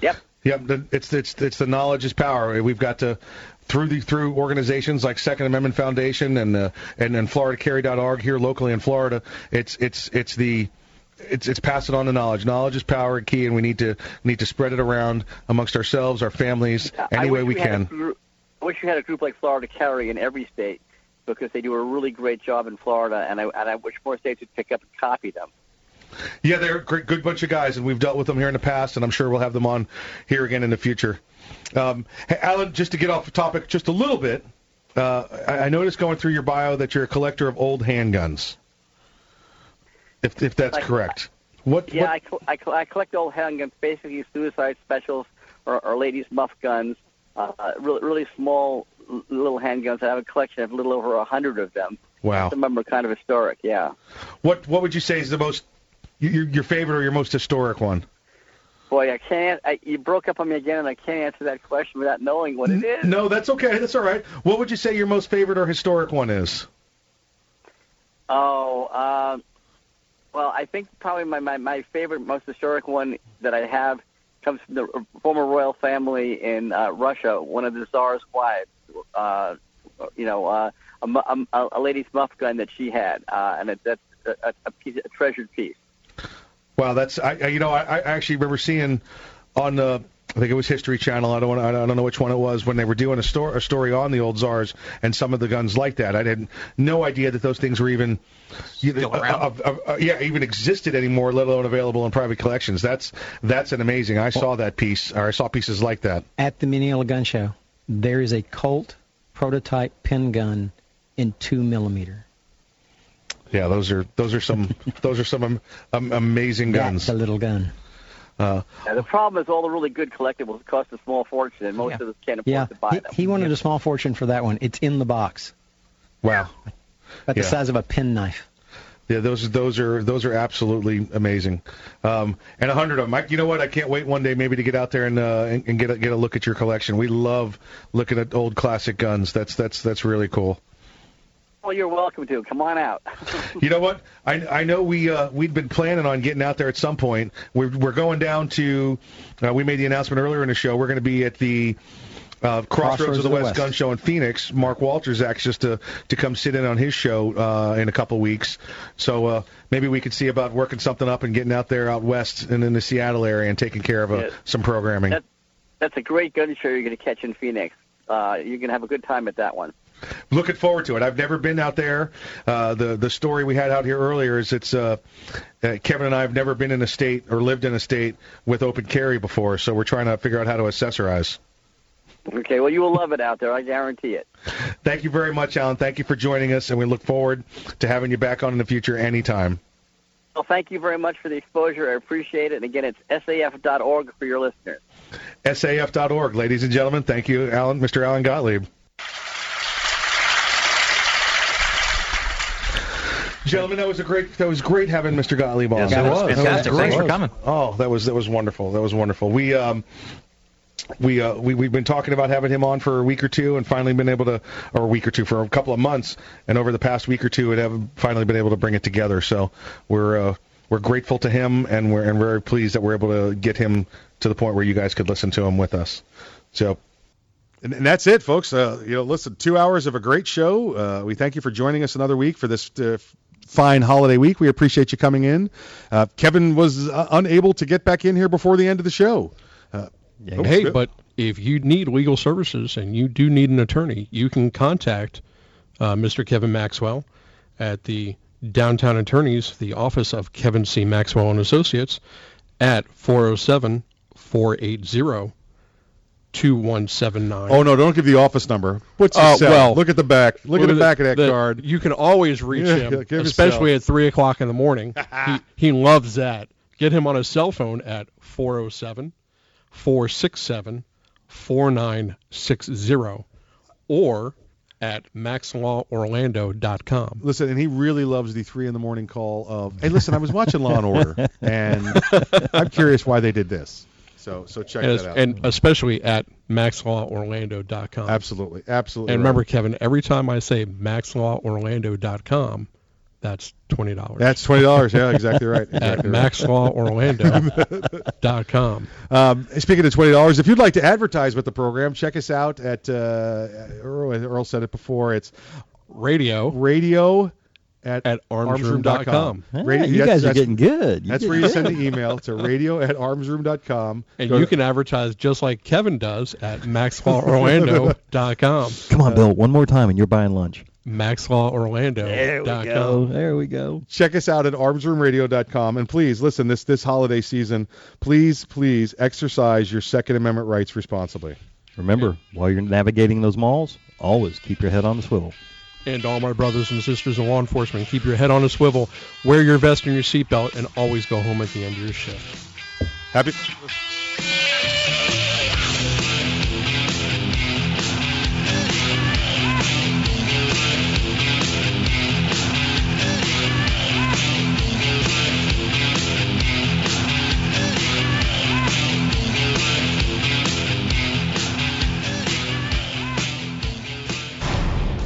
Yep. Yep. the- It's it's it's the knowledge is power. We've got to through the through organizations like Second Amendment Foundation and uh, and and FloridaCarry.org here locally in Florida. It's it's it's the it's it's passing on the knowledge. Knowledge is power key, and we need to need to spread it around amongst ourselves, our families, I any way wish we had a can. group- I wish we had a group like Florida Carry in every state because they do a really great job in Florida, and I and I wish more states would pick up and copy them. Yeah, they're a great, good bunch of guys, and we've dealt with them here in the past, and I'm sure we'll have them on here again in the future. Um, hey, Alan, just to get off the topic just a little bit, uh, I, I noticed going through your bio that you're a collector of old handguns. If if that's correct, what? Yeah, what I, col- I, col- I collect old handguns, basically suicide specials or, or ladies' muff guns, uh, really, really small little handguns. I have a collection of a little over a hundred of them. Wow. Some of them are kind of historic. Yeah. what what would you say is the most your your favorite or your most historic one? Boy, I can't. I, you broke up on me again, and I can't answer that question without knowing what it is. No, that's okay. That's all right. What would you say your most favorite or historic one is? Oh, um, well, I think probably my, my, my favorite, most historic one that I have comes from the former royal family in uh, Russia, one of the Tsar's wives. Uh, you know, uh, a, mu- a, a lady's muff gun that she had, uh, and that's a, a, piece, a treasured piece. Wow, that's I, I you know I, I actually remember seeing on the I think it was History Channel. I don't want I don't know which one it was when they were doing a story a story on the old czars and some of the guns like that. I had no idea that those things were even Still around. uh, uh, uh, yeah even existed anymore, let alone available in private collections. That's that's an amazing. I saw that piece or I saw pieces like that. At the Mineola Gun Show, there is a Colt prototype pin gun in two millimeter. Yeah, those are those are some <laughs> those are some um, um, amazing guns. That's a little gun. Uh, Now, the problem is all the really good collectibles cost a small fortune, and most of us can't afford Yeah, to buy he, them. he wanted a small fortune for that one. It's in the box. Wow. About the size of a penknife. Yeah, those those are those are absolutely amazing, um, and a hundred of them. I, you know what? I can't wait one day maybe to get out there and uh, and, and get a, get a look at your collection. We love looking at old classic guns. That's that's that's really cool. Well, you're welcome to. Come on out. <laughs> You know what? I I know we uh, we'd been planning on getting out there at some point. We're we're going down to. Uh, we made the announcement earlier in the show. We're going to be at the. Uh, Crossroads, of the West, Gun Show in Phoenix. Mark Walters asked us to to come sit in on his show uh, in a couple weeks. So uh, maybe we could see about working something up and getting out there out west and in the Seattle area and taking care of uh, Yeah. some programming. That, that's a great gun show you're going to catch in Phoenix. Uh, you're going to have a good time at that one. Looking forward to it. I've never been out there. Uh, the the story we had out here earlier is it's uh, uh, Kevin and I have never been in a state or lived in a state with open carry before, so we're trying to figure out how to accessorize. Okay, well, you will love it out there. I guarantee it. Thank you very much, Alan. Thank you for joining us, and we look forward to having you back on in the future anytime. Well, thank you very much for the exposure. I appreciate it. And again, it's saf.org for your listeners. SAF.org, ladies and gentlemen. Thank you, Alan, Mr. Alan Gottlieb. Gentlemen, that was a great. That was great having Mr. Gottlieb on. Yes, it That was. that Fantastic. great. Thanks for coming. Oh, that was that was wonderful. That was wonderful. We um. We uh we we've been talking about having him on for a week or two and finally been able to or a week or two for a couple of months and over the past week or two we have finally been able to bring it together so we're uh we're grateful to him and we're and very pleased that we're able to get him to the point where you guys could listen to him with us so and, and that's it, folks. Uh, you know, listen, two hours of a great show. Uh, we thank you for joining us another week for this uh, fine holiday week. We appreciate you coming in. Uh, Kevin was uh, unable to get back in here before the end of the show. Uh, oh, hey, good. but if you need legal services and you do need an attorney, you can contact uh, Mr. Kevin Maxwell at the Downtown Attorneys, the office of Kevin C. Maxwell and Associates, at 407 480 2179. Oh no! Don't give the office number. What's his Uh, cell? well, look at the back. Look at the back of that the- card. You can always <laughs> reach Yeah, him, especially at three o'clock in the morning. <laughs> he he loves that. Get him on his cell phone at 407 467 4960 or at maxlaworlando.com. Listen, and he really loves the three in the morning call of, "Hey, listen, I was watching Law and Order, <laughs> and I'm curious why they did this." So, so check and, that out. and especially at maxlaworlando.com. Absolutely, absolutely. And right. remember, Kevin, every time I say maxlaworlando.com, that's twenty dollars. That's twenty dollars. Yeah, exactly right. <laughs> at Exactly right. maxlaworlando.com. <laughs> Um, speaking of twenty dollars, if you'd like to advertise with the program, check us out at uh, Earl, Earl said it before. It's radio radio at, at armsroom.com. Ah, Radio- you guys are getting good. You That's get where you send the email to <laughs> radio at armsroom.com. And Go you to- can advertise just like Kevin does at maxlaworlando.com. <laughs> Come on, Bill, one more time, and you're buying lunch. maxlaworlando.com. go. There we go. check us out at armsroomradio.com and please listen this this holiday season please please exercise your second amendment rights responsibly Remember, while you're navigating those malls, always keep your head on the swivel. And all my brothers and sisters in law enforcement, keep your head on a swivel, wear your vest and your seatbelt, and always go home at the end of your shift. happy